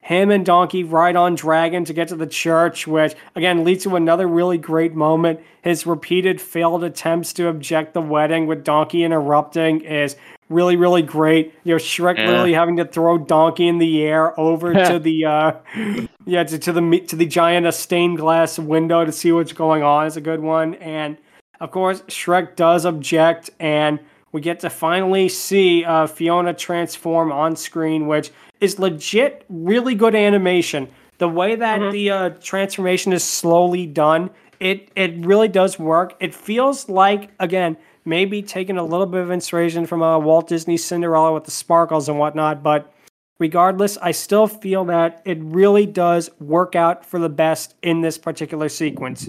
Him and Donkey ride on Dragon to get to the church, which again leads to another really great moment. His repeated failed attempts to object the wedding with Donkey interrupting is really, really great. You know, Shrek Yeah. literally having to throw Donkey in the air over to the uh yeah, to, to the to the giant uh, stained glass window to see what's going on is a good one. And of course, Shrek does object, and we get to finally see uh, Fiona transform on screen, which is legit really good animation. The way that the uh, transformation is slowly done, it it really does work. It feels like again maybe taking a little bit of inspiration from uh, Walt Disney's Cinderella with the sparkles and whatnot, but regardless, I still feel that it really does work out for the best in this particular sequence.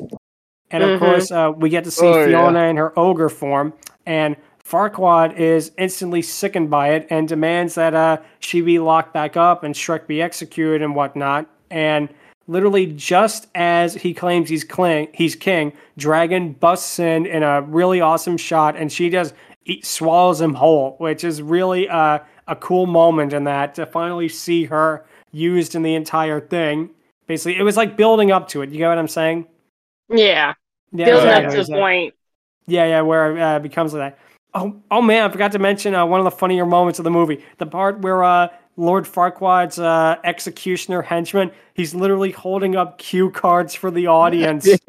And of Mhm. course, uh, we get to see Oh, yeah. Fiona in her ogre form, and Farquaad is instantly sickened by it and demands that uh, she be locked back up and Shrek be executed and whatnot. And literally, just as he claims he's cling, he's king, Dragon busts in in a really awesome shot, and she just eat, swallows him whole, which is really uh, a cool moment in that to finally see her used in the entire thing. Basically, it was like building up to it. You get what I'm saying? Yeah. Yeah, Building exactly, up to the exactly. point. Yeah, yeah, where uh, it becomes like that. Oh, oh man, I forgot to mention uh, one of the funnier moments of the movie. The part where uh, Lord Farquaad's uh, executioner henchman, he's literally holding up cue cards for the audience.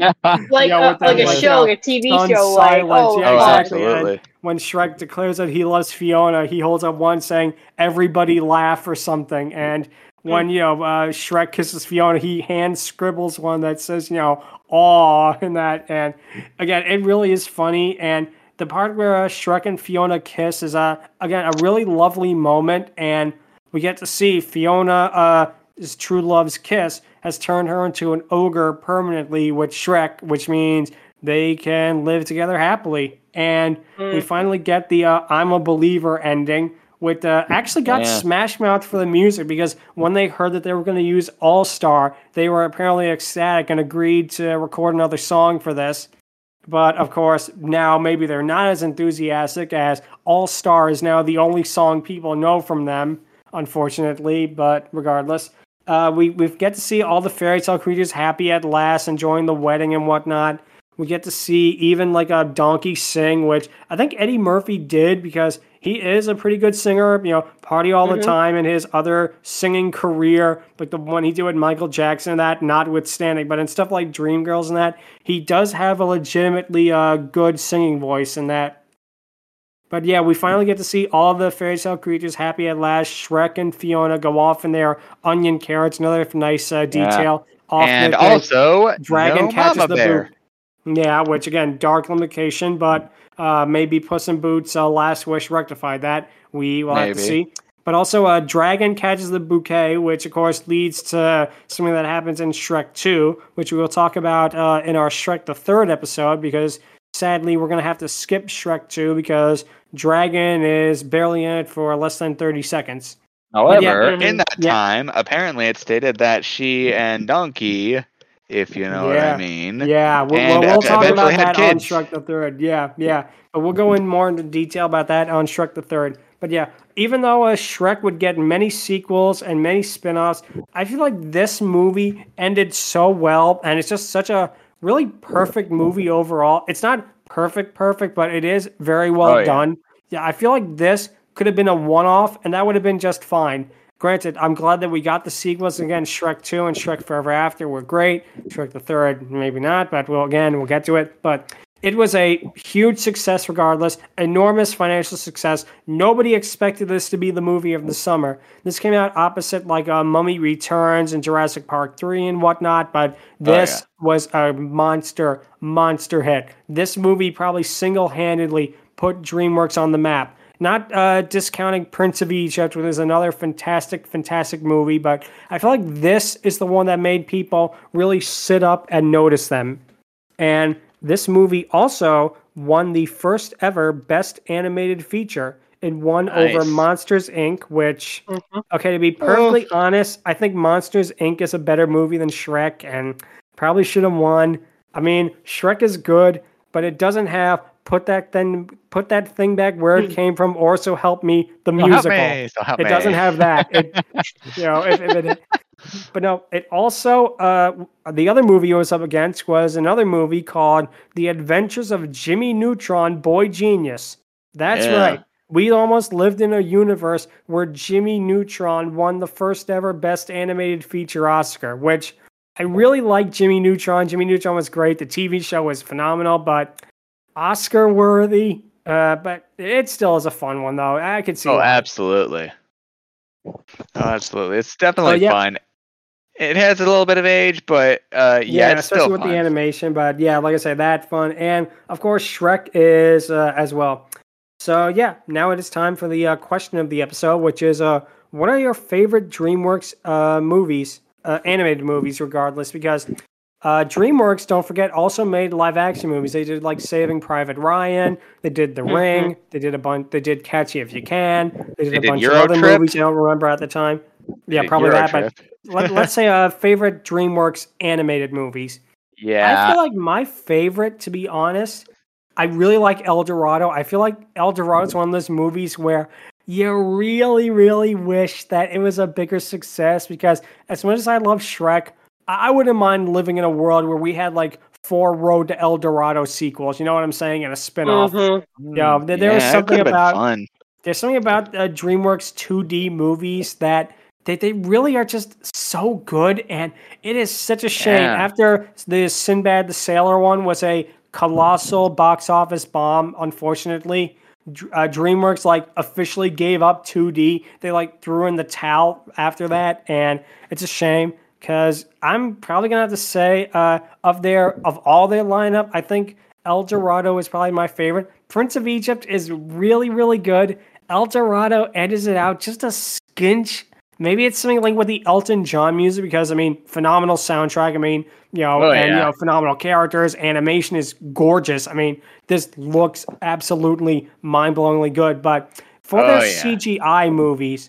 Like Yeah, uh, with like a show, uh, like a TV stunned show, like silence. oh, Yeah, oh, exactly. absolutely. when Shrek declares that he loves Fiona, he holds up one saying, Everybody laugh or something. And when, you know, uh, Shrek kisses Fiona, he hand scribbles one that says, you know, aw, and that. And again, it really is funny. And the part where uh, Shrek and Fiona kiss is, uh, again, a really lovely moment. And we get to see Fiona, uh, his true love's kiss, has turned her into an ogre permanently with Shrek, which means they can live together happily. And we finally get the uh, I'm a believer ending. With uh, actually got Yeah. Smash Mouth for the music because when they heard that they were going to use All Star, they were apparently ecstatic and agreed to record another song for this. But of course, now maybe they're not as enthusiastic as All Star is now the only song people know from them, unfortunately. But regardless, uh, we, we get to see all the fairy tale creatures happy at last, enjoying the wedding and whatnot. We get to see even like a donkey sing, which I think Eddie Murphy did because he is a pretty good singer, you know, party all the time in his other singing career, like the one he did with Michael Jackson that, notwithstanding. But in stuff like Dreamgirls and that, he does have a legitimately uh, good singing voice in that. But yeah, we finally get to see all the fairy tale creatures happy at last. Shrek and Fiona go off in their onion carrots, another nice uh, detail. Off And also, dragon no catches the bear. boot. Yeah, which again, dark implication, but uh, maybe Puss in Boots' uh, Last Wish rectified that. We will have to see. But also, uh, Dragon catches the bouquet, which of course leads to something that happens in Shrek 2, which we will talk about uh, in our Shrek the Third episode, because sadly, we're going to have to skip Shrek 2 because Dragon is barely in it for less than 30 seconds. However, yeah, in that yeah. time, apparently it stated that she and Donkey, if you know what I mean, Yeah, we'll, And, we'll, we'll talk about that on. Shrek the Third. Yeah, yeah, but we'll go in more into detail about that on Shrek the Third. But yeah, even though uh, Shrek would get many sequels and many spin-offs, I feel like this movie ended so well, and it's just such a really perfect movie overall. It's not perfect, perfect, but it is very well Oh, yeah. done. Yeah, I feel like this could have been a one-off, and that would have been just fine. Granted, I'm glad that we got the sequels again. Shrek 2 and Shrek Forever After were great. Shrek the Third, maybe not, but we'll again we'll get to it. But it was a huge success regardless, enormous financial success. Nobody expected this to be the movie of the summer. This came out opposite like uh, Mummy Returns and Jurassic Park 3 and whatnot, but this was a monster, monster hit. This movie probably single-handedly put DreamWorks on the map. Not uh, discounting Prince of Egypt, which is another fantastic, fantastic movie, but I feel like this is the one that made people really sit up and notice them. And this movie also won the first ever Best Animated Feature. It won over Monsters Inc., which Mhm. Okay, to be perfectly honest, I think Monsters Inc. is a better movie than Shrek and probably should have won. I mean, Shrek is good, but it doesn't have put that thing put that thing back where it came from or so help me the help musical. me, It doesn't me. have that. It, you know, if, if it, but no, it also uh, the other movie it was up against was another movie called The Adventures of Jimmy Neutron, Boy Genius. That's Yeah. right. We almost lived in a universe where Jimmy Neutron won the first ever Best Animated Feature Oscar, which I really like Jimmy Neutron. Jimmy Neutron was great. The TV show was phenomenal, but Oscar worthy. Uh, but it still is a fun one, though. I could see. Oh, why. absolutely. Oh, absolutely. It's definitely Oh, yeah. fun. It has a little bit of age, but uh, yeah, it's especially still with fun. the animation. But yeah, like I said, that fun, and of course Shrek is uh, as well. So yeah, now it is time for the uh, question of the episode, which is uh, what are your favorite DreamWorks uh, movies, uh, animated movies, regardless? Because uh, DreamWorks, don't forget, also made live action movies. They did like Saving Private Ryan. They did The Ring. They did a bunch. They did Catch You If You Can. They did They a did bunch Euro of other Trip. movies I don't remember at the time. Yeah, Euro probably that. Trip. But let, let's say uh, favorite DreamWorks animated movies. Yeah, I feel like my favorite, to be honest, I really like El Dorado. I feel like El Dorado is one of those movies where you really, really wish that it was a bigger success because as much as I love Shrek, I I wouldn't mind living in a world where we had like four Road to El Dorado sequels. You know what I'm saying? And a spin-off. Mhm. Yeah, there- there Yeah, it something about- fun. There's something about uh, DreamWorks 2D movies that they, they really are just so good, and it is such a shame. Yeah. After the Sinbad the Sailor one was a colossal box office bomb, unfortunately, uh, DreamWorks like officially gave up 2D. They like threw in the towel after that, and it's a shame because I'm probably gonna have to say uh, of their of all their lineup, I think El Dorado is probably my favorite. Prince of Egypt is really really good. El Dorado edges it out just a skinch. Maybe it's something like with the Elton John music because I mean, phenomenal soundtrack. I mean, you know, Oh, and you know, phenomenal characters. Animation is gorgeous. I mean, this looks absolutely mind-blowingly good. But for Oh, their yeah. CGI movies,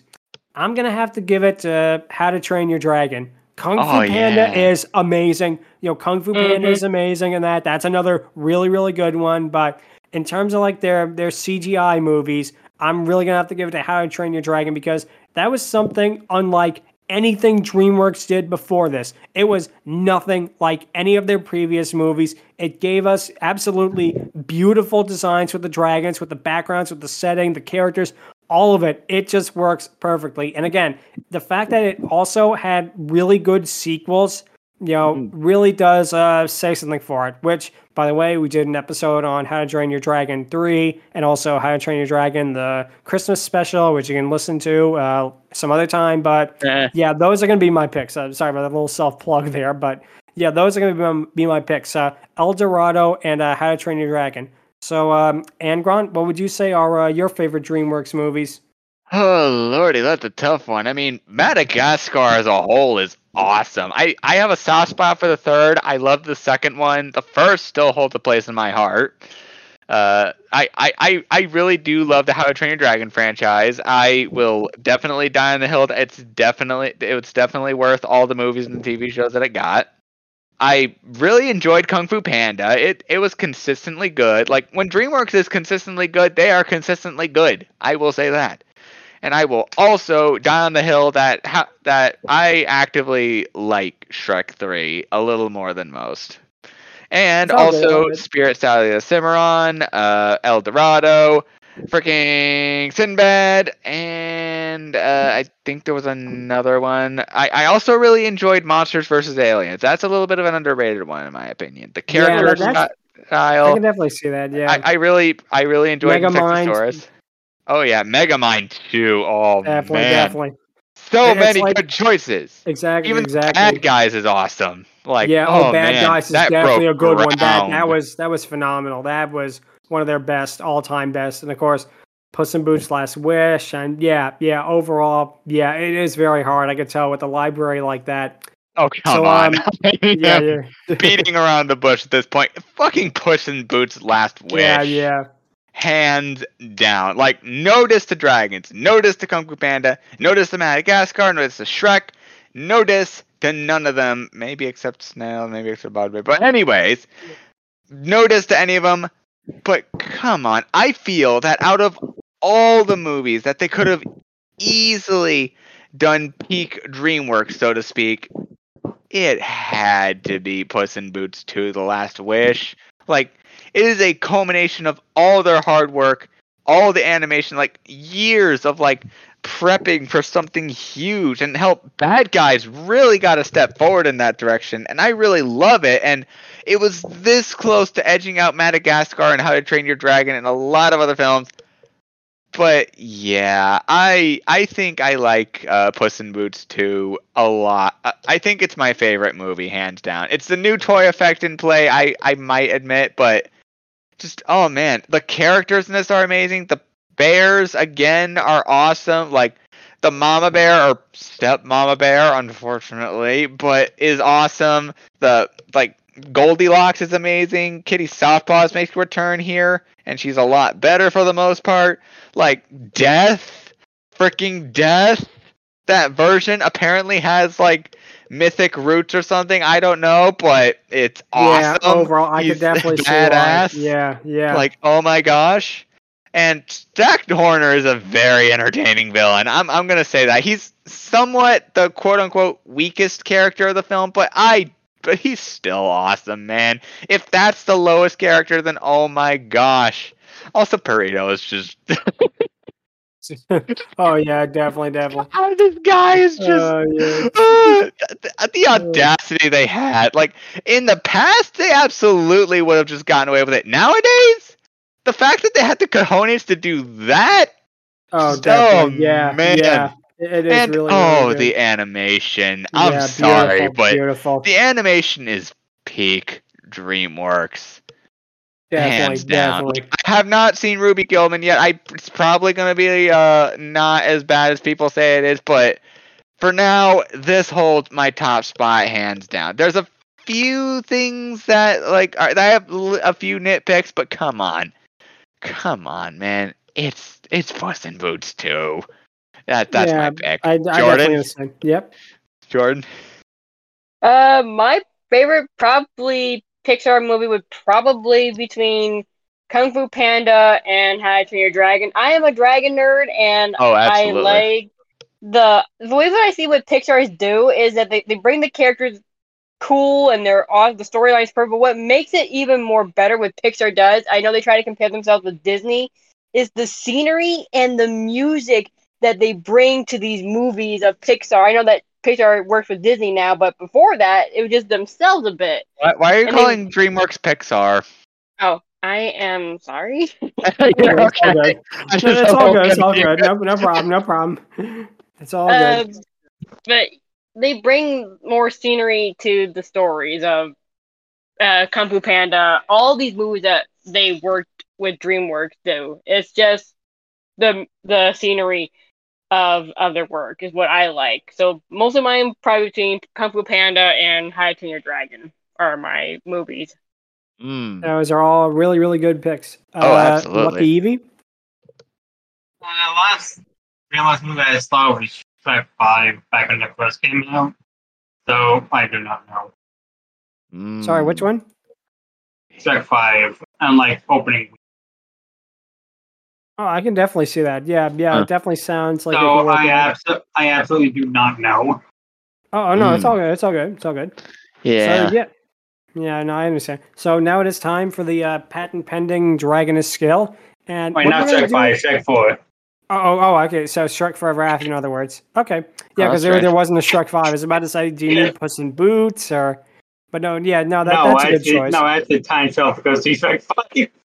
I'm gonna have to give it to How to Train Your Dragon. Kung Fu Oh, Panda yeah. is amazing. You know, Kung Fu Panda Mhm. is amazing, and that that's another really really good one. But in terms of like their their CGI movies, I'm really gonna have to give it to How to Train Your Dragon because that was something unlike anything DreamWorks did before this. It was nothing like any of their previous movies. It gave us absolutely beautiful designs with the dragons, with the backgrounds, with the setting, the characters, all of it. It just works perfectly. And again, the fact that it also had really good sequels, you know, really does uh, say something for it. Which, by the way, we did an episode on How to Train Your Dragon 3 and also How to Train Your Dragon, the Christmas special, which you can listen to uh, some other time. But Eh. yeah, those are going to be my picks. Uh, sorry about that little self plug there, but yeah, those are going to be my, be my picks. Uh, El Dorado and uh, How to Train Your Dragon. So, um, Angron, what would you say are uh, your favorite DreamWorks movies? Oh lordy, that's a tough one. I mean, Madagascar as a whole is awesome. I I have a soft spot for the third. I love the second one. The first still holds a place in my heart. Uh, I, I, I, I really do love the How to Train Your Dragon franchise. I will definitely die on the hill. It's definitely it's definitely worth all the movies and TV shows that it got. I really enjoyed Kung Fu Panda. It it was consistently good. Like when DreamWorks is consistently good, they are consistently good. I will say that. And I will also die on the hill that ha- that I actively like Shrek 3 a little more than most. And It's all good, all also good. Spirit Stallion of Cimarron, uh, El Dorado, freaking Sinbad, and uh, I think there was another one. I, I also really enjoyed Monsters vs. Aliens. That's a little bit of an underrated one in my opinion. The Yeah, character that's- sti- I can definitely see that. Yeah, I, I really I really enjoyed Megamind. Oh yeah, Megamind too. Oh definitely, man, definitely. so many like- good choices. Exactly, Even exactly. Bad Guys is awesome. Like yeah, oh, oh, Bad man, Guys is definitely a good one. That that was that was phenomenal. That was one of their best, all time best. And of course, Puss in Boots: Last Wish, and yeah, yeah. Overall, yeah, it is very hard. I could tell with a library like that. Oh come So, on. um, Yeah, yeah, beating around the bush at this point. Fucking Puss in Boots last wish. yeah, yeah. hands down. Like no diss to dragons, no diss to Kung Fu Panda, no diss to Madagascar, no diss to Shrek, no diss to none of them. Maybe except Snail, maybe except Broadway. But anyways, no diss to any of them. But come on, I feel that out of all the movies that they could have easily done peak DreamWorks, so to speak, it had to be Puss in Boots 2 The Last Wish. Like, it is a culmination of all their hard work, all the animation, like years of like prepping for something huge and help bad guys really got to step forward in that direction and I really love it and it was this close to edging out Madagascar and How to Train Your Dragon and a lot of other films but yeah, I I think I like uh, Puss in Boots 2 a lot. I think it's my favorite movie, hands down. It's the new toy effect in play. I I might admit, but just oh man, the characters in this are amazing. The bears again are awesome. Like the mama bear or step mama bear, unfortunately, but is awesome. The like Goldilocks is amazing. Kitty Softpaws makes a return here, and she's a lot better for the most part. Like Death, freaking Death. That version apparently has like mythic roots or something. I don't know, but it's awesome. Yeah, overall, I He's could definitely see badass. why. Yeah, yeah. Like, oh my gosh. And Jack Horner is a very entertaining villain. I'm I'm gonna say that he's somewhat the quote unquote weakest character of the film, but I but he's still awesome, man. If that's the lowest character, then oh my gosh. Also, Perrito is just oh yeah, definitely, definitely. oh, this guy is just Oh yeah. uh, the, the audacity they had. Like in the past, they absolutely would have just gotten away with it. Nowadays, the fact that they had the cojones to do that, Oh, Oh, definitely. yeah, man. yeah. It, is and really. oh, really the animation. I'm Yeah, sorry, beautiful, but beautiful. the animation is peak DreamWorks. definitely, hands down. definitely. Like, I have not seen Ruby Gillman yet. I it's probably gonna be uh not as bad as people say it is, but for now, this holds my top spot hands down. There's a few things that like are, I have a few nitpicks, but come on, come on, man, it's it's Puss in Boots too. That that's Yeah, my pick. I, I definitely Jordan. Yep. Jordan. Uh, my favorite probably Pixar movie would probably between Kung Fu Panda and How to Train Your Dragon. I am a dragon nerd, and Oh, I absolutely. like the the way that I see what Pixar's do is that they, they bring the characters cool and they're all the storyline's perfect. But what makes it even more better what Pixar does, I know they try to compare themselves with Disney, is the scenery and the music that they bring to these movies of Pixar. I know that Pixar works with Disney now, but before that, it was just themselves a bit. Why, why are you I mean- calling DreamWorks Pixar? Oh, I am sorry. You're It's all okay. good. I It's all good. It's all good. No, no problem. No problem. It's all good. Um, but they bring more scenery to the stories of uh, Kung Fu Panda. All these movies that they worked with DreamWorks do. It's just the the scenery of of their work is what I like. So most of mine probably between Kung Fu Panda and How to Train Your Dragon are my movies. Mm. Those are all really, really good picks. Oh, Uh, absolutely. LuckyEevee. Uh, last real last movie I saw was Shrek 5 back when it first came out. So I do not know. Mm. Sorry, which one? Shrek 5, and like opening. Oh, I can definitely see that. Yeah, yeah. Huh. It definitely sounds like. so could I, well. abso- I absolutely do not know. Oh, oh, no, it's Hmm. all good. It's all good. It's all good. Yeah. So, yeah. Yeah, no, I understand. So now it is time for the uh, patent pending Dragoness skill. And Wait, what not we're gonna Shrek do- 5, Shrek 4. Oh, oh, oh, okay. So Shrek Forever After, in other words. Okay. Yeah, Oh, because there, there wasn't a Shrek 5. I was about to say, do you Yeah. need Puss in Boots or. But no, yeah, no, that, no, that's a good actually, choice. no, actually, time shelf goes to Shrek 5.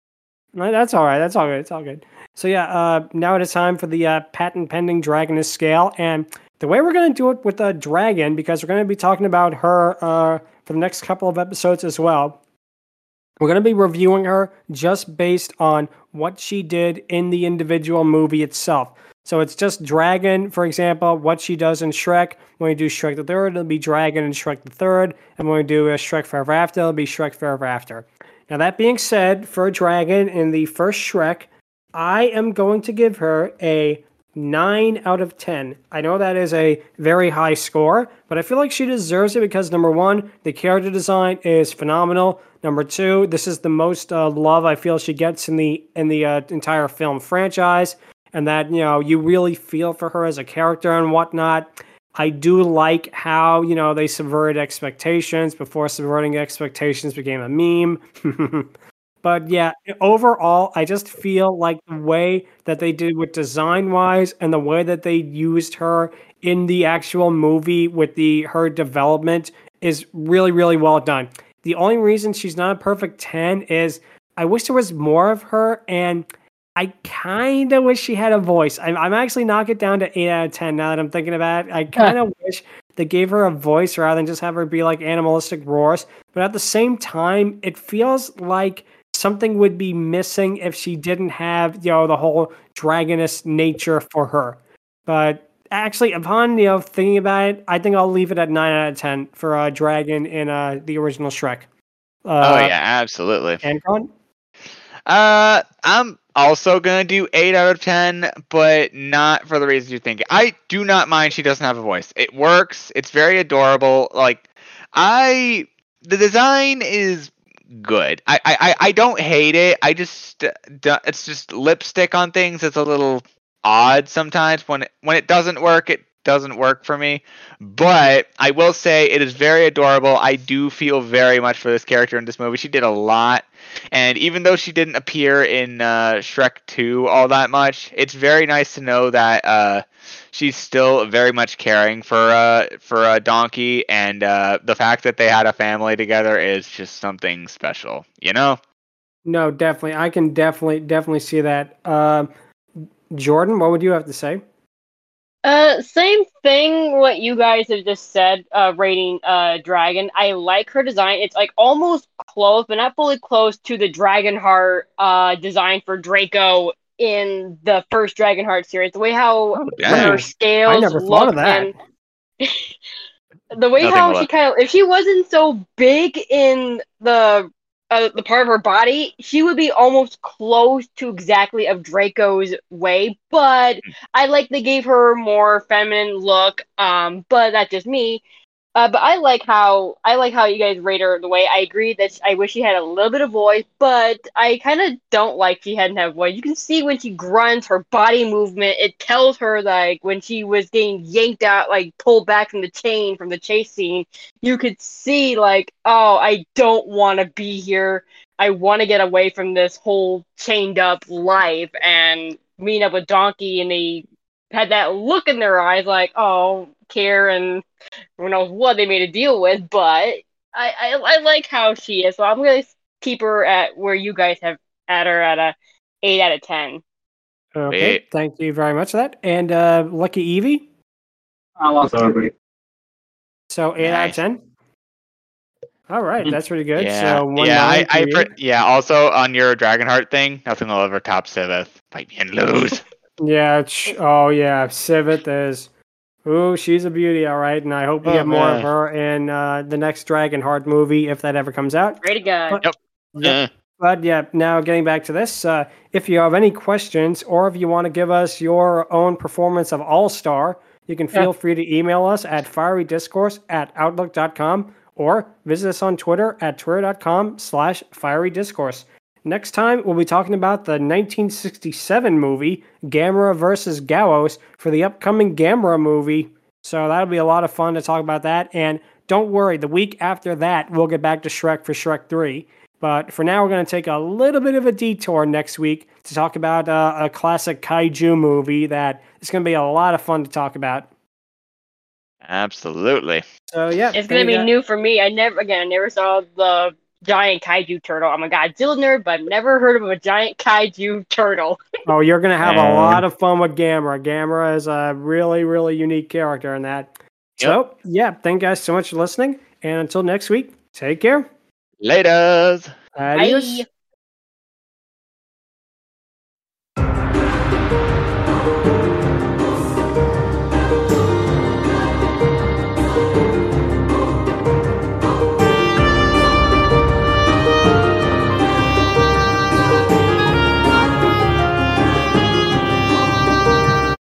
No, that's all right. That's all good. It's all good. So yeah, uh, now it is time for the uh, patent pending Dragoness scale, and the way we're going to do it with the dragon, because we're going to be talking about her uh, for the next couple of episodes as well. We're going to be reviewing her just based on what she did in the individual movie itself. So it's just Dragon, for example, what she does in Shrek. When we do Shrek the Third, it'll be Dragon and Shrek the Third. And when we do a Shrek Forever After, it'll be Shrek Forever After. Now, that being said, for Dragon in the first Shrek, I am going to give her a 9 out of 10. I know that is a very high score, but I feel like she deserves it because number one, the character design is phenomenal. Number two, this is the most uh, love I feel she gets in the in the uh, entire film franchise, and that you know you really feel for her as a character and whatnot. I do like how you know they subverted expectations before subverting expectations became a meme. But yeah, overall, I just feel like the way that they did with design wise and the way that they used her in the actual movie with the her development is really, really well done. The only reason she's not a perfect 10 is I wish there was more of her and I kind of wish she had a voice. I'm, I'm actually knock it down to 8 out of 10 now that I'm thinking about it. I kind of wish they gave her a voice rather than just have her be like animalistic roars. But at the same time, it feels like something would be missing if she didn't have you know the whole dragoness nature for her. But actually, upon you know thinking about it, I think I'll leave it at nine out of ten for a uh, dragon in uh, the original Shrek. Uh, oh yeah, absolutely. Angron? Uh, I'm also gonna do eight out of ten, but not for the reasons you think. I do not mind she doesn't have a voice. It works. It's very adorable. Like I, the design is good. I, I, I don't hate it. I just it's just lipstick on things. It's a little odd sometimes when it, when it doesn't work. It doesn't work for me. But I will say it is very adorable. I do feel very much for this character in this movie. She did a lot. And even though she didn't appear in uh, Shrek 2 all that much, it's very nice to know that uh, she's still very much caring for uh, for a donkey, and uh, the fact that they had a family together is just something special, you know. No, definitely, I can definitely definitely see that. Uh, Jordan, what would you have to say? Uh, same thing. What you guys have just said. Uh, rating uh dragon. I like her design. It's like almost close, but not fully close to the Dragonheart uh design for Draco in the first Dragonheart series. The way how oh, her scales I never look thought of that. and the way Nothing how left. she kind of if she wasn't so big in the uh, the part of her body, she would be almost close to exactly of Draco's way. But I like they gave her more feminine look. Um, but that's just me. Uh, but I like how I like how you guys rate her the way. I agree that I wish she had a little bit of voice, but I kind of don't like she hadn't have voice. You can see when she grunts, her body movement. It tells her like when she was getting yanked out, like pulled back from the chain from the chase scene. You could see like, oh, I don't want to be here. I want to get away from this whole chained up life and meet up with Donkey, and they had that look in their eyes, like, oh, care and who knows what they made a deal with, but I, I, I like how she is, so I'm gonna keep her at where you guys have at her at a eight out of ten. Okay, Wait. thank you very much for that. And uh, LuckyEevee, I'll also agree. so eight out of ten. All right, that's pretty good. Yeah, So one yeah, I, I pre- yeah. Also on your Dragonheart thing, nothing will ever top Siveth. Fight me and lose. Yeah. ch- Oh yeah. Siveth is. Ooh, she's a beauty, all right. And I hope we Oh, get more of her in uh, the next Dragonheart movie if that ever comes out. Great guy. But- Yep. Yep. But yeah, now getting back to this, uh, if you have any questions or if you want to give us your own performance of All Star, you can feel free to email us at fierydiscourse at outlook.com or visit us on Twitter at twitter.com slash fierydiscourse. Next time, we'll be talking about the 1967 movie Gamera versus Gyaos for the upcoming Gamera movie. So that'll be a lot of fun to talk about that. And don't worry, the week after that, we'll get back to Shrek for Shrek 3. But for now, we're going to take a little bit of a detour next week to talk about uh, a classic kaiju movie that is going to be a lot of fun to talk about. Absolutely. So yeah, It's gonna be go. new for me. I never again I never saw the giant kaiju turtle. I'm a Godzilla nerd, but I've never heard of a giant kaiju turtle. Oh, you're going to have a lot of fun with Gamera. Gamera is a really, really unique character in that. So yeah, thank you guys so much for listening. And until next week, take care. Laters. Adios. Bye.